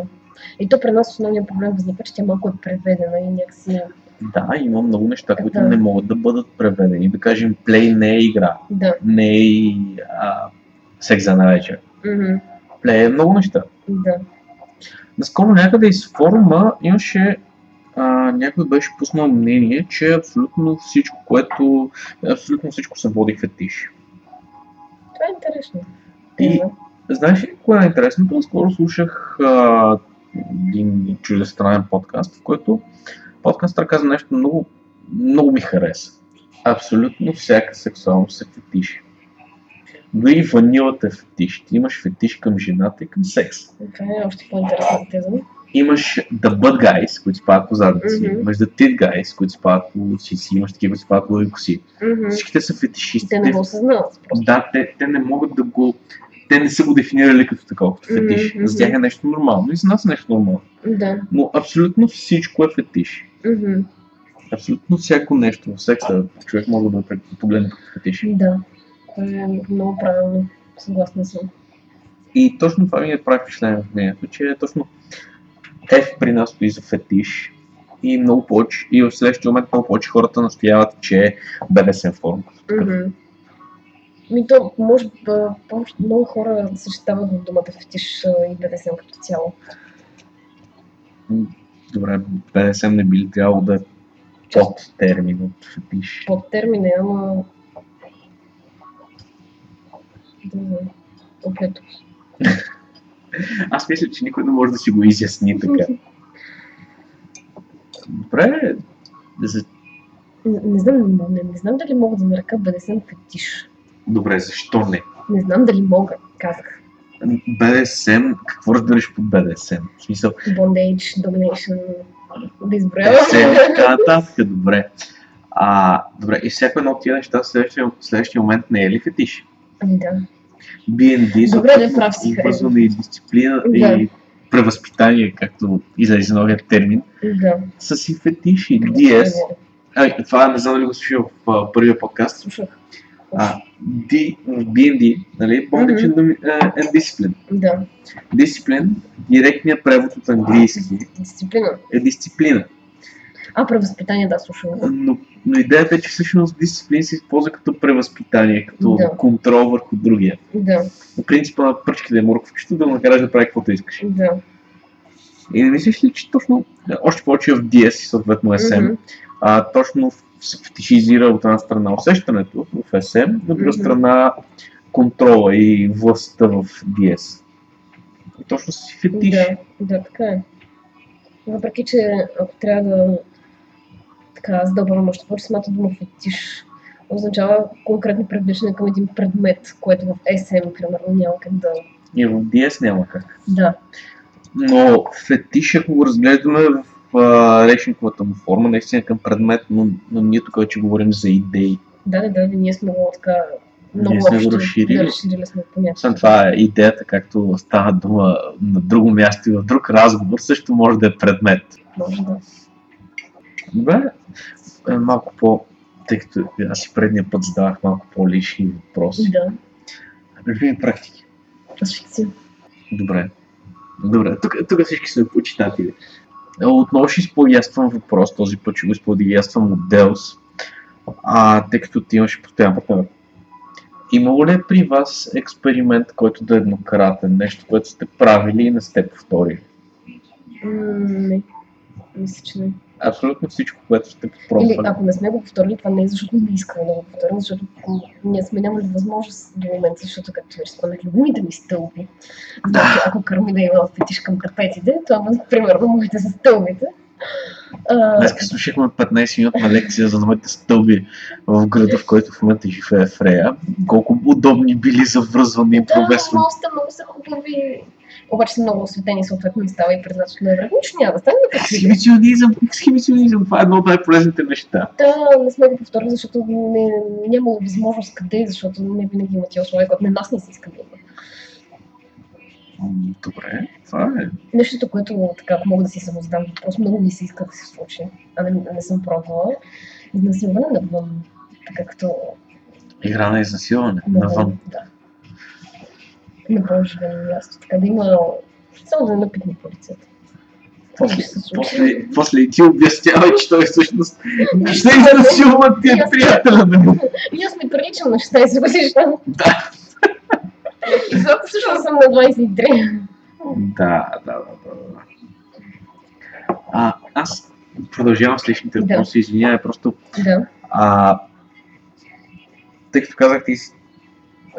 [SPEAKER 2] И то при нас основният проблем възниква, че тя малко е преведена и някакси...
[SPEAKER 1] Да, има много неща, които
[SPEAKER 2] Да.
[SPEAKER 1] не могат да бъдат преведени. Да кажем, плей не е игра,
[SPEAKER 2] Да.
[SPEAKER 1] не е и а, секс за една вечер.
[SPEAKER 2] Мгм.
[SPEAKER 1] Плей е много неща.
[SPEAKER 2] Да.
[SPEAKER 1] Наскоро някъде из форума имаше а, някой беше пуснал мнение, че абсолютно всичко, което абсолютно всичко се води фетиш.
[SPEAKER 2] Това е интересно.
[SPEAKER 1] И-
[SPEAKER 2] Теза.
[SPEAKER 1] Знаеш ли кое е интересното? Скоро слушах а, един чуждестранен подкаст, в който подкастър каза нещо много, много ми хареса. Абсолютно всяка сексуалност се фетиш. Дори ванилата е фетиш. Ти имаш фетиш към жената и към секс.
[SPEAKER 2] Това е още по-интересна теза.
[SPEAKER 1] Имаш the butt guys, които спадат по задници.
[SPEAKER 2] Мгм.
[SPEAKER 1] Имаш the tit guys, които спадат по сиси. Имаш такива, които спадат по коси.
[SPEAKER 2] Мгм.
[SPEAKER 1] Всичките са фетишисти.
[SPEAKER 2] Те не го осъзнават.
[SPEAKER 1] Да, те, те не могат да го... Те не са го дефинирали като такова, като фетиш.
[SPEAKER 2] Мгм,
[SPEAKER 1] За тях е нещо нормално и за нас е нещо нормално.
[SPEAKER 2] Да.
[SPEAKER 1] Но абсолютно всичко е фетиш.
[SPEAKER 2] Мгм.
[SPEAKER 1] Абсолютно всяко нещо в секса човек може да го погледне като фетиш.
[SPEAKER 2] Да. Това е много правилно. Съгласна съм.
[SPEAKER 1] И точно това ми е прави впечатление в нея, че точно F при нас стои за фетиш и много повече, и в следващия момент много повече хората настояват, че е БДСМ форма.
[SPEAKER 2] Мгм. Ми то, може повече, много хора съчетават в думата фетиш и БДСМ като цяло.
[SPEAKER 1] Добре, БДСМ не би ли трябвало да е под термин от фетиш?
[SPEAKER 2] Под термина, ама... Да. Оплето.
[SPEAKER 1] Аз мисля, че никой не може да си го изясни така. Добре, за...
[SPEAKER 2] Не, не знам, не, не знам дали мога да нарека БДСМ фетиш.
[SPEAKER 1] Добре, защо не?
[SPEAKER 2] Не знам дали мога, казах.
[SPEAKER 1] БДСМ, какво разбираш под БДСМ? В смисъл,
[SPEAKER 2] Bondage, domination, да изброявам.
[SPEAKER 1] БДСМ, така нататък, добре. А, добре, и всяко едно от тия неща в следващия, следващия момент не е ли фетиш?
[SPEAKER 2] Ами да.
[SPEAKER 1] B&D,
[SPEAKER 2] Добре, да,
[SPEAKER 1] обвързване и дисциплина
[SPEAKER 2] Да.
[SPEAKER 1] и превъзпитание, както излезе новият термин,
[SPEAKER 2] Да.
[SPEAKER 1] са си фетиши. DS, а, това не знам дали го слушал в първия подкаст,
[SPEAKER 2] Слушах.
[SPEAKER 1] А, D, в B&D, нали, Bondage and, uh, and Discipline.
[SPEAKER 2] Да.
[SPEAKER 1] Discipline, директният превод от английски
[SPEAKER 2] Дисциплина.
[SPEAKER 1] е дисциплина.
[SPEAKER 2] А, превъзпитание, да, слушам.
[SPEAKER 1] Но, но идеята е, че всъщност дисциплина се използва като превъзпитание, като
[SPEAKER 2] Да.
[SPEAKER 1] контрол върху другия.
[SPEAKER 2] Да,
[SPEAKER 1] По принципа на пръчките е морковчето да накараш да прави каквото искаш.
[SPEAKER 2] да.
[SPEAKER 1] И не мислиш ли, че точно, още повече в DS и съответно SM,
[SPEAKER 2] Мгм.
[SPEAKER 1] а, точно се фетишизира от една страна усещането в SM, от друга страна контрола и властта в DS. И точно си фетиш.
[SPEAKER 2] Да, да, така е. Въпреки, че ако трябва да така задълбавам още повече, самата дума фетиш означава конкретно привличане към един предмет, което в SM, примерно, няма как да...
[SPEAKER 1] И в DS няма как.
[SPEAKER 2] Да,
[SPEAKER 1] Но фетиш, ако го разглеждаме в а, речниковата му форма, наистина към предмет, но, но ние тук вече говорим за идеи.
[SPEAKER 2] да, да, да, ние сме го така много
[SPEAKER 1] Ние сме го разширили.
[SPEAKER 2] Да, разширили сме понятието.
[SPEAKER 1] Освен това е идеята, както става дума на друго място и в друг разговор, също може да е предмет.
[SPEAKER 2] Може да.
[SPEAKER 1] Добре, е, малко по... Тъй като аз и предния път задавах малко по-лични въпроси.
[SPEAKER 2] Да,
[SPEAKER 1] Любими практики.
[SPEAKER 2] аз фикция.
[SPEAKER 1] Добре. Добре, тук, тук всички сме почитатели. Отново ще изплагяствам въпрос, този път ще го изплагяствам от Делс, а, тъй като ти имаш постоянен партньор. Имало ли е при вас експеримент, който да е еднократен, нещо, което сте правили и не сте повторили?
[SPEAKER 2] Не, мисля, че не.
[SPEAKER 1] Абсолютно всичко, което сте
[SPEAKER 2] Или
[SPEAKER 1] пробвали.
[SPEAKER 2] ако не сме го повторили, това не е защото не искаме да го повторим, защото ние сме нямали възможност до момента, защото както вече споменах, любимите ми стълби. Значи, ако кърми да има фетиш към трапеците, това примерно моите са стълбите.
[SPEAKER 1] Днес слушахме 15 минутна лекция за новите стълби в града, в който в момента живее Фрея. Колко удобни били за връзване и
[SPEAKER 2] да,
[SPEAKER 1] провесване.
[SPEAKER 2] са, много са хубави. Обаче са много осветени съответно и става и през нощното време. Нищо няма да стане.
[SPEAKER 1] Ексхибиционизъм, ексхибиционизъм, това е едно от най-полезните неща.
[SPEAKER 2] Да, не сме го повторили, защото не, нямало възможност къде, защото не винаги има тия условия, които на нас не се иска да има.
[SPEAKER 1] М, Добре, това е.
[SPEAKER 2] Нещото, което така, ако мога да си самозадам въпрос, много ми се иска да се случи, а не, не съм пробвала. Изнасилване навън, така като
[SPEAKER 1] Игра на изнасилване, навън.
[SPEAKER 2] Да. На по-оживено място, така да има само да е напитни полицията. Случи.
[SPEAKER 1] После, после и ти обяснявай, че той всъщност ще изнасилва ти е приятеля на мен.
[SPEAKER 2] И аз ми приличам на 16 годишна.
[SPEAKER 1] Да.
[SPEAKER 2] И зато също съм на 23.
[SPEAKER 1] Да, да, да, да. да. А, аз продължавам с личните
[SPEAKER 2] Да.
[SPEAKER 1] въпроси, извинявай, просто
[SPEAKER 2] Да.
[SPEAKER 1] А, тъй като казах, ти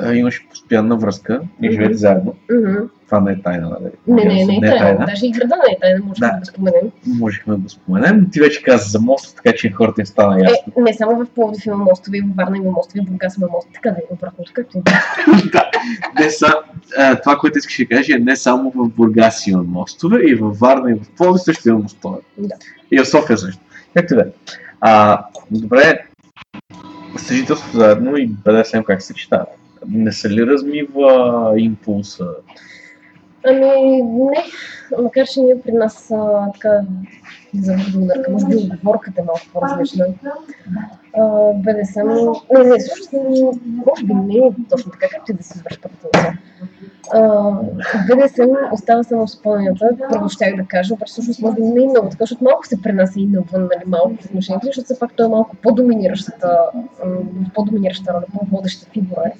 [SPEAKER 1] а, имаш постоянна връзка и
[SPEAKER 2] Мгм.
[SPEAKER 1] живеете заедно.
[SPEAKER 2] Мгм.
[SPEAKER 1] Това не е тайна, нали?
[SPEAKER 2] Не, не, не е
[SPEAKER 1] Не
[SPEAKER 2] тайна. Даже и града не е тайна, може да.
[SPEAKER 1] Да.
[SPEAKER 2] го споменем.
[SPEAKER 1] Можехме да го споменем. Ти вече каза за мост, така че хората им стана ясно.
[SPEAKER 2] Е, не само в Пловдив има мостове, и във Варна има мостове, и в Бургас има мостове, така да е обратното, както да е.
[SPEAKER 1] не са, а, това, което искаш да кажа, е не само в Бургас има мостове, и във Варна, и в Пловдив също има мостове.
[SPEAKER 2] Да.
[SPEAKER 1] И в София също. Както да е. Добре, съжителство заедно и БДСМ как се съчетават? Не се ли размива импулса?
[SPEAKER 2] Ами, не. Макар, че ние при нас а, така завърши да ударка, може би оговорката е малко по-различна. БДСМ, не, не, всъщност, може би не е точно така, както и да се извърши първата БДСМ остава само в спомнята, първо щях да кажа, обаче всъщност може би не е много така, защото малко се пренася и навън, нали, малко в отношението, защото все пак той е малко по-доминиращата, по-доминираща роля, по-водеща фигура е.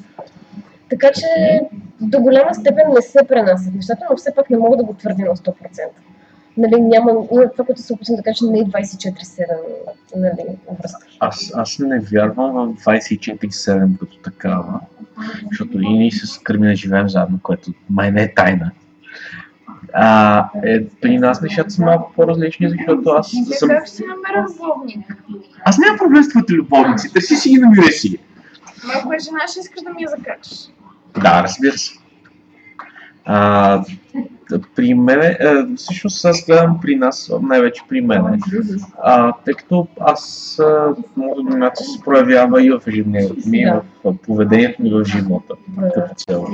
[SPEAKER 2] Така че до голяма степен не се пренасят нещата, но все пак не мога да го твърдя на 100%. Нали, няма, и това, което се опитвам да кажа, че не е 24-7 нали, връзка.
[SPEAKER 1] Аз, аз не вярвам в 24-7 като такава, защото и ние с Кърмина живеем заедно, което май не е тайна. А, е, при нас нещата са малко по-различни, защото аз съм...
[SPEAKER 3] Как ще намеря любовник?
[SPEAKER 1] Аз нямам проблем с твоите любовници, търси си ги, намирай си ги.
[SPEAKER 3] Ма ако е жена, ще искаш да ми я закачаш.
[SPEAKER 1] Да, разбира се. А, при мен, всъщност аз гледам при нас, най-вече при мене, а, тъй като аз а, моята доминация се проявява и в ежедневието ми, и в поведението ми в живота като цяло.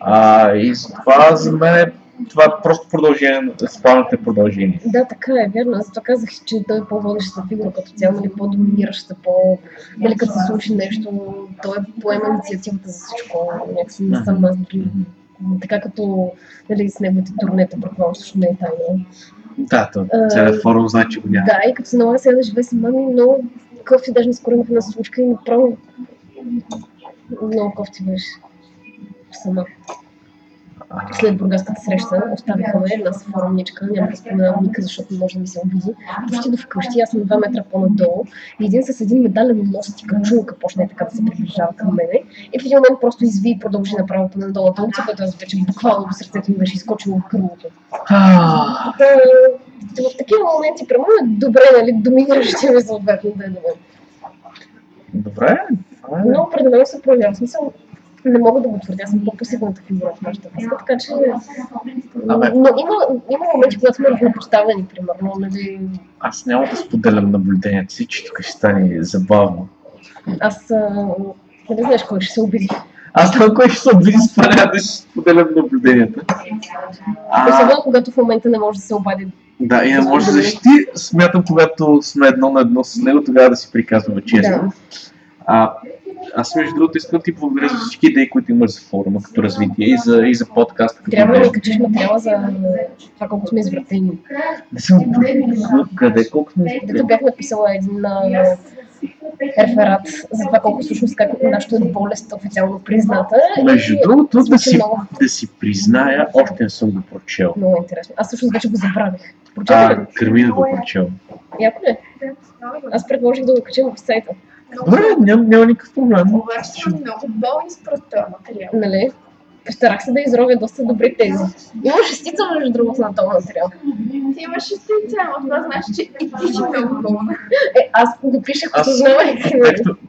[SPEAKER 1] А, и затова за мен това е просто продължение, спалните продължение.
[SPEAKER 2] Да, така е, вярно. Аз това казах, че той е по-водещата фигура като цяло, нали, по-доминираща, по... Нали, като се случи нещо, той е поема инициативата за всичко. Някакси не съм аз дори така като нали, с неговите турнета, предполагам, също не е тайна.
[SPEAKER 1] Да, то, целият форум знае, че го няма.
[SPEAKER 2] Да, и като се налага сега да живее с мами, много кофти, даже наскоро имах една случка и направо много кофти беше сама. След бургаската среща оставиха ме една форумничка, няма да споменавам Ника, защото може да ми се обиди. Почти до вкъщи, аз съм 2 метра по-надолу и един с един медален мост и качулка почне така да се приближава към мене. И в един момент просто изви и продължи направо по надолу улица, което аз вече буквално в сърцето ми беше изкочило в кръвото. в такива моменти, при мен е добре, нали, доминиращия ми съответно да е добре.
[SPEAKER 1] Добре, е.
[SPEAKER 2] Но определено се проявява. Смисъл, не мога да го твърдя, съм по-пасивната фигура в нашата връзка, така че...
[SPEAKER 1] Абе.
[SPEAKER 2] Но има, има моменти, когато сме равнопоставени, примерно, нали...
[SPEAKER 1] Аз няма да споделям наблюдението си, че тук ще стане забавно.
[SPEAKER 2] Аз... а, Нали знаеш кой ще се обиди?
[SPEAKER 1] Аз това, кой ще се обиди с това, няма да ще споделям наблюденията. А,
[SPEAKER 2] Особено когато в момента не може да се обади.
[SPEAKER 1] да, и не може да защити. Смятам, когато сме едно на едно с него, тогава да си приказваме честно.
[SPEAKER 2] Да.
[SPEAKER 1] А, аз между другото искам да ти благодаря за всички идеи, които имаш за форума като развитие и за, и за подкаста. като
[SPEAKER 2] Трябва да качиш материала за това колко сме извратени.
[SPEAKER 1] Не съм къде, колко сме
[SPEAKER 2] Дето
[SPEAKER 1] извратени?
[SPEAKER 2] бях написала един реферат за това колко всъщност как нашата болест е официално призната.
[SPEAKER 1] Между
[SPEAKER 2] И
[SPEAKER 1] другото, да си,
[SPEAKER 2] много,
[SPEAKER 1] да си призная, още не съм го прочел.
[SPEAKER 2] много интересно. Аз всъщност вече го забравих. Прочета ли?
[SPEAKER 1] А, Кърмина го прочел.
[SPEAKER 2] Яко ли? Аз предложих да го качим в сайта.
[SPEAKER 1] Добре, няма, няма никакъв проблем.
[SPEAKER 3] Обаче съм много този материал.
[SPEAKER 2] Нали? Старах се да изровя доста добри тези. Има шестица, между другото, на този материал.
[SPEAKER 3] Ти имаш шестица, но това значи, че и ти си много болна.
[SPEAKER 2] Е, аз го пишех, като знаех.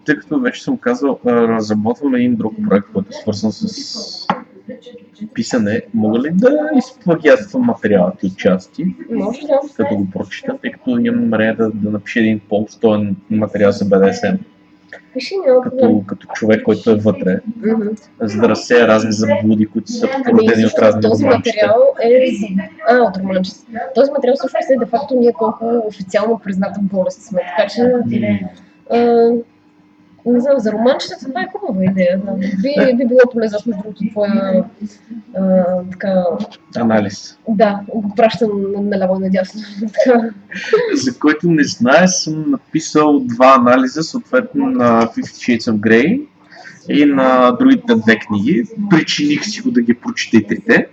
[SPEAKER 1] Тъй като, вече съм казал, разработвам един друг проект, който е свързан с писане. Мога ли да изплагиатствам материала ти отчасти,
[SPEAKER 2] Може да.
[SPEAKER 1] като го прочита, тъй като имам намерение да, да напиша един по-обстоен материал за БДСМ,
[SPEAKER 2] Пиши,
[SPEAKER 1] като, като човек, който е вътре,
[SPEAKER 2] Мгм.
[SPEAKER 1] за да разсея разни заблуди, които са породени от разни
[SPEAKER 2] този
[SPEAKER 1] романчета.
[SPEAKER 2] материал е. А, от романчета. Този материал всъщност е де-факто ние колко официално призната болест сме. Така че, а, не знам, за романчетата това е хубава идея. Да. Би, би било полезно, между другото твоя а, така,
[SPEAKER 1] Анализ.
[SPEAKER 2] да, го пращам на- наляво и надясно.
[SPEAKER 1] За който не знае, съм написал два анализа, съответно на Fifty Shades of Grey и на другите две книги. Причиних си го да ги прочета и трите.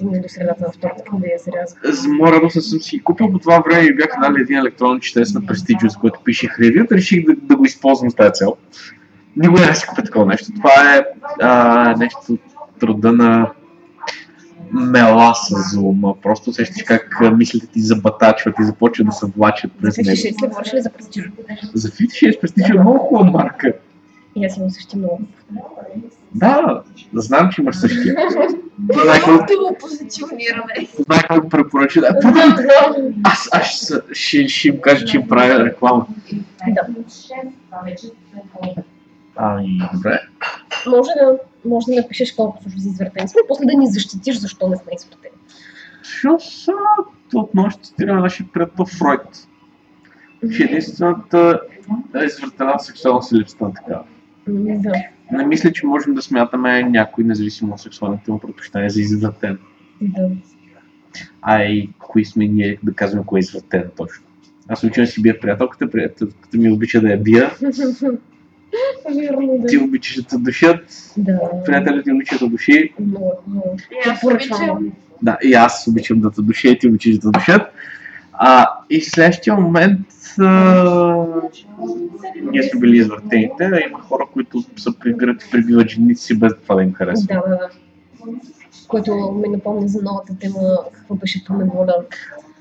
[SPEAKER 2] Стигна до средата на втората книга и я зарязах.
[SPEAKER 1] За моя радост съм си купил, по това време ми бяха дали един електронен четец на Prestigious, който пишех ревю, реших да, да го използвам с тази цел. Никога не си купя такова нещо. Това е а, нещо от труда на меласа за ума. Просто усещаш как мислите ти забатачват и започват да се влачат
[SPEAKER 2] За
[SPEAKER 1] през него.
[SPEAKER 2] 56 ли говориш ли за престиж?
[SPEAKER 1] За Fit 6 Prestige е много хубава марка.
[SPEAKER 2] И аз имам същи много.
[SPEAKER 1] Да, знам, че имаш същия. Знае колко,
[SPEAKER 3] Много го позиционираме.
[SPEAKER 1] знае колко препоръча. Да, аз, аз ще, ще, ще им кажа, че им правя реклама.
[SPEAKER 2] Да.
[SPEAKER 1] Ами, добре.
[SPEAKER 2] Може да, може да напишеш колко слушаш за извъртени сме, после да ни защитиш защо не сме извъртени.
[SPEAKER 1] Защото отново ще цитираме нашия приятел Фройд, че единствената извъртена сексуалност е липсата на такава.
[SPEAKER 2] Да.
[SPEAKER 1] Не мисля, че можем да смятаме някой, независимо от сексуалните му предпочитания, за извратен.
[SPEAKER 2] Да.
[SPEAKER 1] А и кои сме ние да казваме кое е извратен точно. Аз обичам да си бия приятелката, приятелката ми обича да я бия,
[SPEAKER 2] Верно, да.
[SPEAKER 1] ти обичаш да те душат,
[SPEAKER 2] Да.
[SPEAKER 1] приятелят ти обича да души,
[SPEAKER 2] Много, много.
[SPEAKER 3] И аз обичам.
[SPEAKER 1] да, и аз обичам да те душа и ти обичаш да душат. А, и в следващия момент а, ние сме били извратените, а има хора, които са приграти, прибиват женици си без това да им харесва.
[SPEAKER 2] Да, да, да. Което ми напомня за новата тема, какво беше по неволя.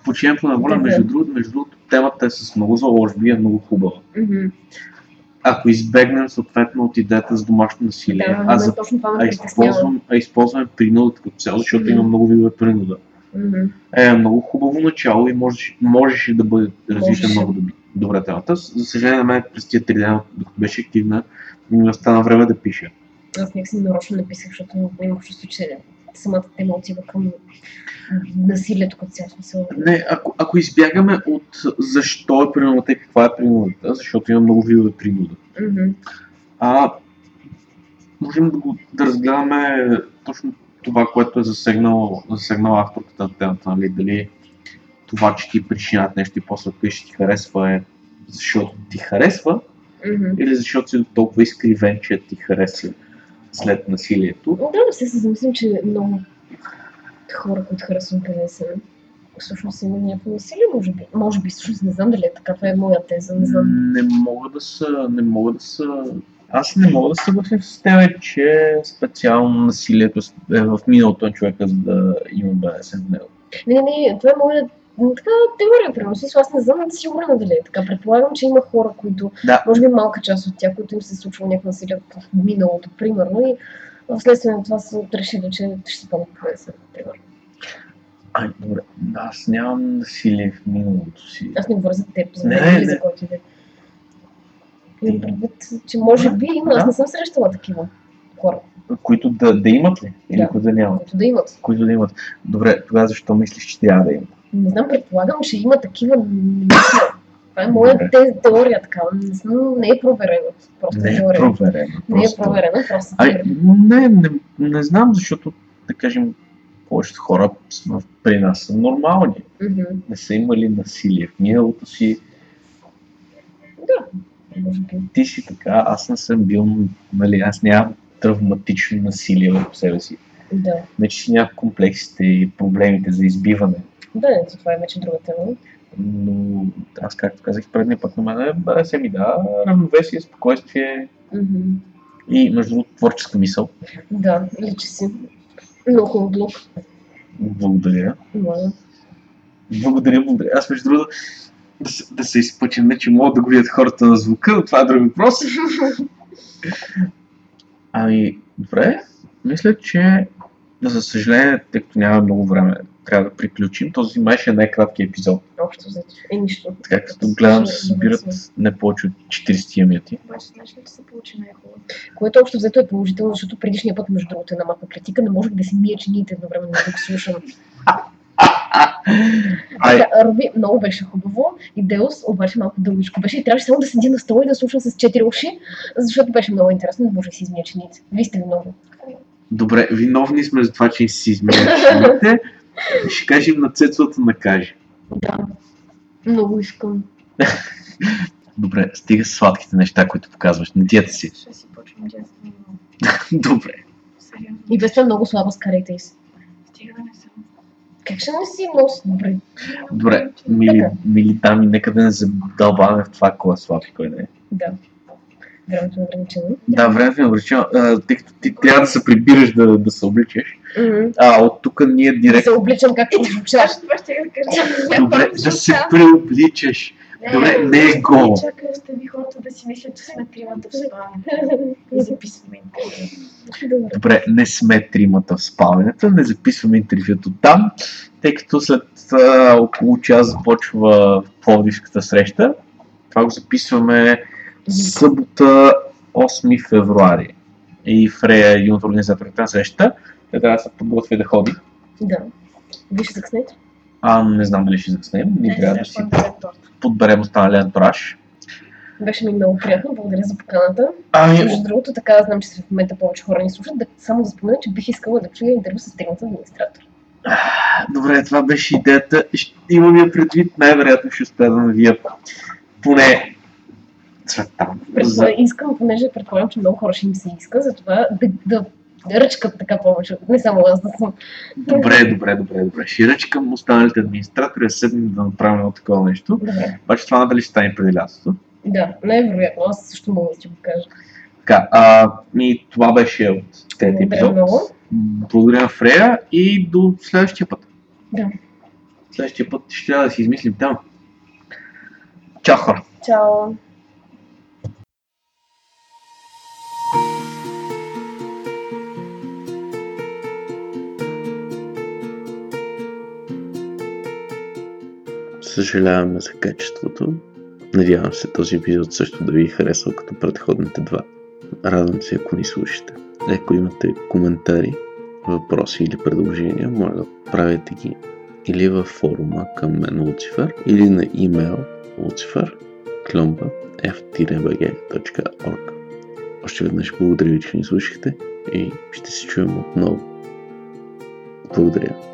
[SPEAKER 1] Починението на воля, между другото, между другото, темата е с много заложби и е много хубава.
[SPEAKER 2] Мгм.
[SPEAKER 1] Ако избегнем съответно от идеята за домашно насилие,
[SPEAKER 2] Да,
[SPEAKER 1] а, за, а, използвам, а използваме принудата като цяло, защото има
[SPEAKER 2] Мгм.
[SPEAKER 1] много видове принуда.
[SPEAKER 2] Мгм.
[SPEAKER 1] Е много хубаво начало и можеш, можеше да бъде развита
[SPEAKER 2] Можеше.
[SPEAKER 1] много доби- добре темата. За съжаление на мен през тия три дена, докато беше активна, ми остана време да пиша.
[SPEAKER 2] Аз някакси нарочно не писах, защото имах чувство, че самата тема отива към насилието като цяло смисъл.
[SPEAKER 1] Не, ако, ако избягаме от защо е принудата и каква е принудата, защото има много видове принуда.
[SPEAKER 2] Мгм.
[SPEAKER 1] А можем да, го, да разгледаме точно това, което е засегнал, засегнал авторката на темата, нали? дали това, че ти причинят нещо и после пише ти харесва е защото ти харесва
[SPEAKER 2] Мгм.
[SPEAKER 1] или защото си толкова изкривен, че ти харесва след насилието.
[SPEAKER 2] Да, се замислям, че много хора, които харесвам ПДСМ, всъщност има някакво насилие, може би. Може би, всъщност не знам дали е така, това е моя теза, не знам.
[SPEAKER 1] Не мога да са, не мога да са аз не мога да се съглася с теб, че специално насилието е в миналото на човека, за да има БДСМ в него.
[SPEAKER 2] Не, не, това е моя така теория, примерно. Аз не знам сигурна дали е така. Предполагам, че има хора, които,
[SPEAKER 1] Да.
[SPEAKER 2] може би малка част от тях, които им се е случва някакво насилие в миналото, примерно, и вследствие на това са решили, че ще се помня ПДСМ, примерно.
[SPEAKER 1] Ай, добре, аз нямам насилие в миналото си.
[SPEAKER 2] Аз не говоря за теб, за
[SPEAKER 1] Не,
[SPEAKER 2] мен или
[SPEAKER 1] не.
[SPEAKER 2] за който и да е. Имам предвид, че може би има, аз не съм срещала такива хора,
[SPEAKER 1] Които да, да имат ли? Или
[SPEAKER 2] Да.
[SPEAKER 1] които да нямат?
[SPEAKER 2] които да имат.
[SPEAKER 1] Които да имат. Добре, тогава защо мислиш, че трябва да имат?
[SPEAKER 2] Не знам, предполагам, че има такива. Това е моя
[SPEAKER 1] Добре.
[SPEAKER 2] те, теория, така. Не, знам, не е проверена. Просто
[SPEAKER 1] Не е
[SPEAKER 2] теория.
[SPEAKER 1] проверено.
[SPEAKER 2] Не е
[SPEAKER 1] просто.
[SPEAKER 2] проверена, просто
[SPEAKER 1] Ай,
[SPEAKER 2] теория.
[SPEAKER 1] не, не, не знам, защото, да кажем, повечето хора при нас са нормални.
[SPEAKER 2] Мгм.
[SPEAKER 1] Не са имали насилие в миналото си. Ти си така, аз не съм бил, нали, аз нямам травматично насилие в себе си.
[SPEAKER 2] Да.
[SPEAKER 1] Не, че си нямам комплексите и проблемите за избиване.
[SPEAKER 2] Да, ето това е вече друга тема.
[SPEAKER 1] Но аз, както казах предния път на мен, се ми да, равновесие, спокойствие
[SPEAKER 2] Мгм.
[SPEAKER 1] и, между другото, творческа мисъл.
[SPEAKER 2] Да, личи си. Много хубав блок.
[SPEAKER 1] Благодаря.
[SPEAKER 2] Да.
[SPEAKER 1] Благодаря, благодаря. Аз, между другото, да се, да се изпъча, не че могат да го видят хората на звука, но това е друг въпрос. Ами, добре. Мисля, че, за съжаление, тъй като няма много време, трябва да приключим. Този май ще е най-кратки епизод.
[SPEAKER 2] Общо взето. Е нищо.
[SPEAKER 1] Така като гледам, се събират не повече от 40 минути.
[SPEAKER 3] Обаче знаеш ли, че се получи най-хубаво?
[SPEAKER 2] Което общо взето е положително, защото предишния път, между другото, една малка критика, не можех да си мия чините едновременно да го слушам.
[SPEAKER 1] Ай,
[SPEAKER 2] Така, Роби, много беше хубаво. И Деус обаче малко дългичко беше и трябваше само да седя на стола и да слушам с четири уши, защото беше много интересно, не можех да си измия чините. Вие сте виновни.
[SPEAKER 1] добре, виновни сме за това, че си изменяш чините. Ще кажем на Цецовата накаже.
[SPEAKER 2] Да. Много искам.
[SPEAKER 1] Добре, стига с сладките неща, които показваш на диета си.
[SPEAKER 3] Ще си почвам детствено.
[SPEAKER 1] Добре.
[SPEAKER 3] Сериозно.
[SPEAKER 2] И без това много слаба скарайте и си.
[SPEAKER 3] Стига да не съм.
[SPEAKER 2] Как ще не си много с- добре?
[SPEAKER 1] Добре, мили,
[SPEAKER 2] Така.
[SPEAKER 1] мили дами, нека да не задълбаваме в това кой е слаб и кой не е.
[SPEAKER 2] Да. времето е ограничено.
[SPEAKER 1] Да, времето е ограничено, тъй като ти трябва да се прибираш да, да се обличаш.
[SPEAKER 2] Мгм.
[SPEAKER 1] А от тук ние
[SPEAKER 2] Да
[SPEAKER 1] директно...
[SPEAKER 2] се обличам както звучаш.
[SPEAKER 3] Това ще я кажа.
[SPEAKER 1] Добре, да се преобличаш. Добре, не е гол.
[SPEAKER 3] Чакай, остави хората да си мислят, че сме тримата в спалнята. И записваме интервю.
[SPEAKER 2] Добре.
[SPEAKER 1] Не сме тримата в спалнята, не записваме интервюто там, тъй като след а, около час започва Пловдивската среща. Това го записваме събота 8 февруари. И Фрея, юното организаторите на срещата, тя трябва да се подготви да ходи.
[SPEAKER 2] Да. Виж закъснете.
[SPEAKER 1] А не знам дали ще закъснем. Ние трябва да си подберем останалия антураж.
[SPEAKER 2] Беше ми много приятно. Благодаря за поканата.
[SPEAKER 1] Ами,
[SPEAKER 2] Между другото, така знам, че в момента повече хора ни слушат. Да, само да спомена, че бих искала да чуя интервю с тримата администратори.
[SPEAKER 1] добре, това беше идеята. Имам я предвид, най-вероятно ще успея да навия поне Цветан. За...
[SPEAKER 2] За... Искам, понеже предполагам, че много хора ще им се иска, затова да, да, да ръчкат така повече. Не само аз да съм.
[SPEAKER 1] Добре, добре, добре, добре. Ще ръчкам останалите администратори да седнем да направим едно такова нещо.
[SPEAKER 2] Добре.
[SPEAKER 1] Обаче това надали ще стане преди лятото.
[SPEAKER 2] Да, най-вероятно. Аз също мога да ти го кажа.
[SPEAKER 1] Така, а, и това беше от тези епизод.
[SPEAKER 2] много.
[SPEAKER 1] Благодаря на Фрея и до следващия път.
[SPEAKER 2] Да.
[SPEAKER 1] Следващия път ще трябва да си измислим тема. Чао хора!
[SPEAKER 2] Чао.
[SPEAKER 1] Съжаляваме за качеството. Надявам се този епизод също да ви е харесал като предходните два. Радвам се, ако ни слушате. Ако имате коментари, въпроси или предложения, моля да правете ги или във форума към мен Луцифер, или на имейл lucifer кломба f-bg.org Още веднъж благодаря ви, че ни слушахте и ще се чуем отново. Благодаря.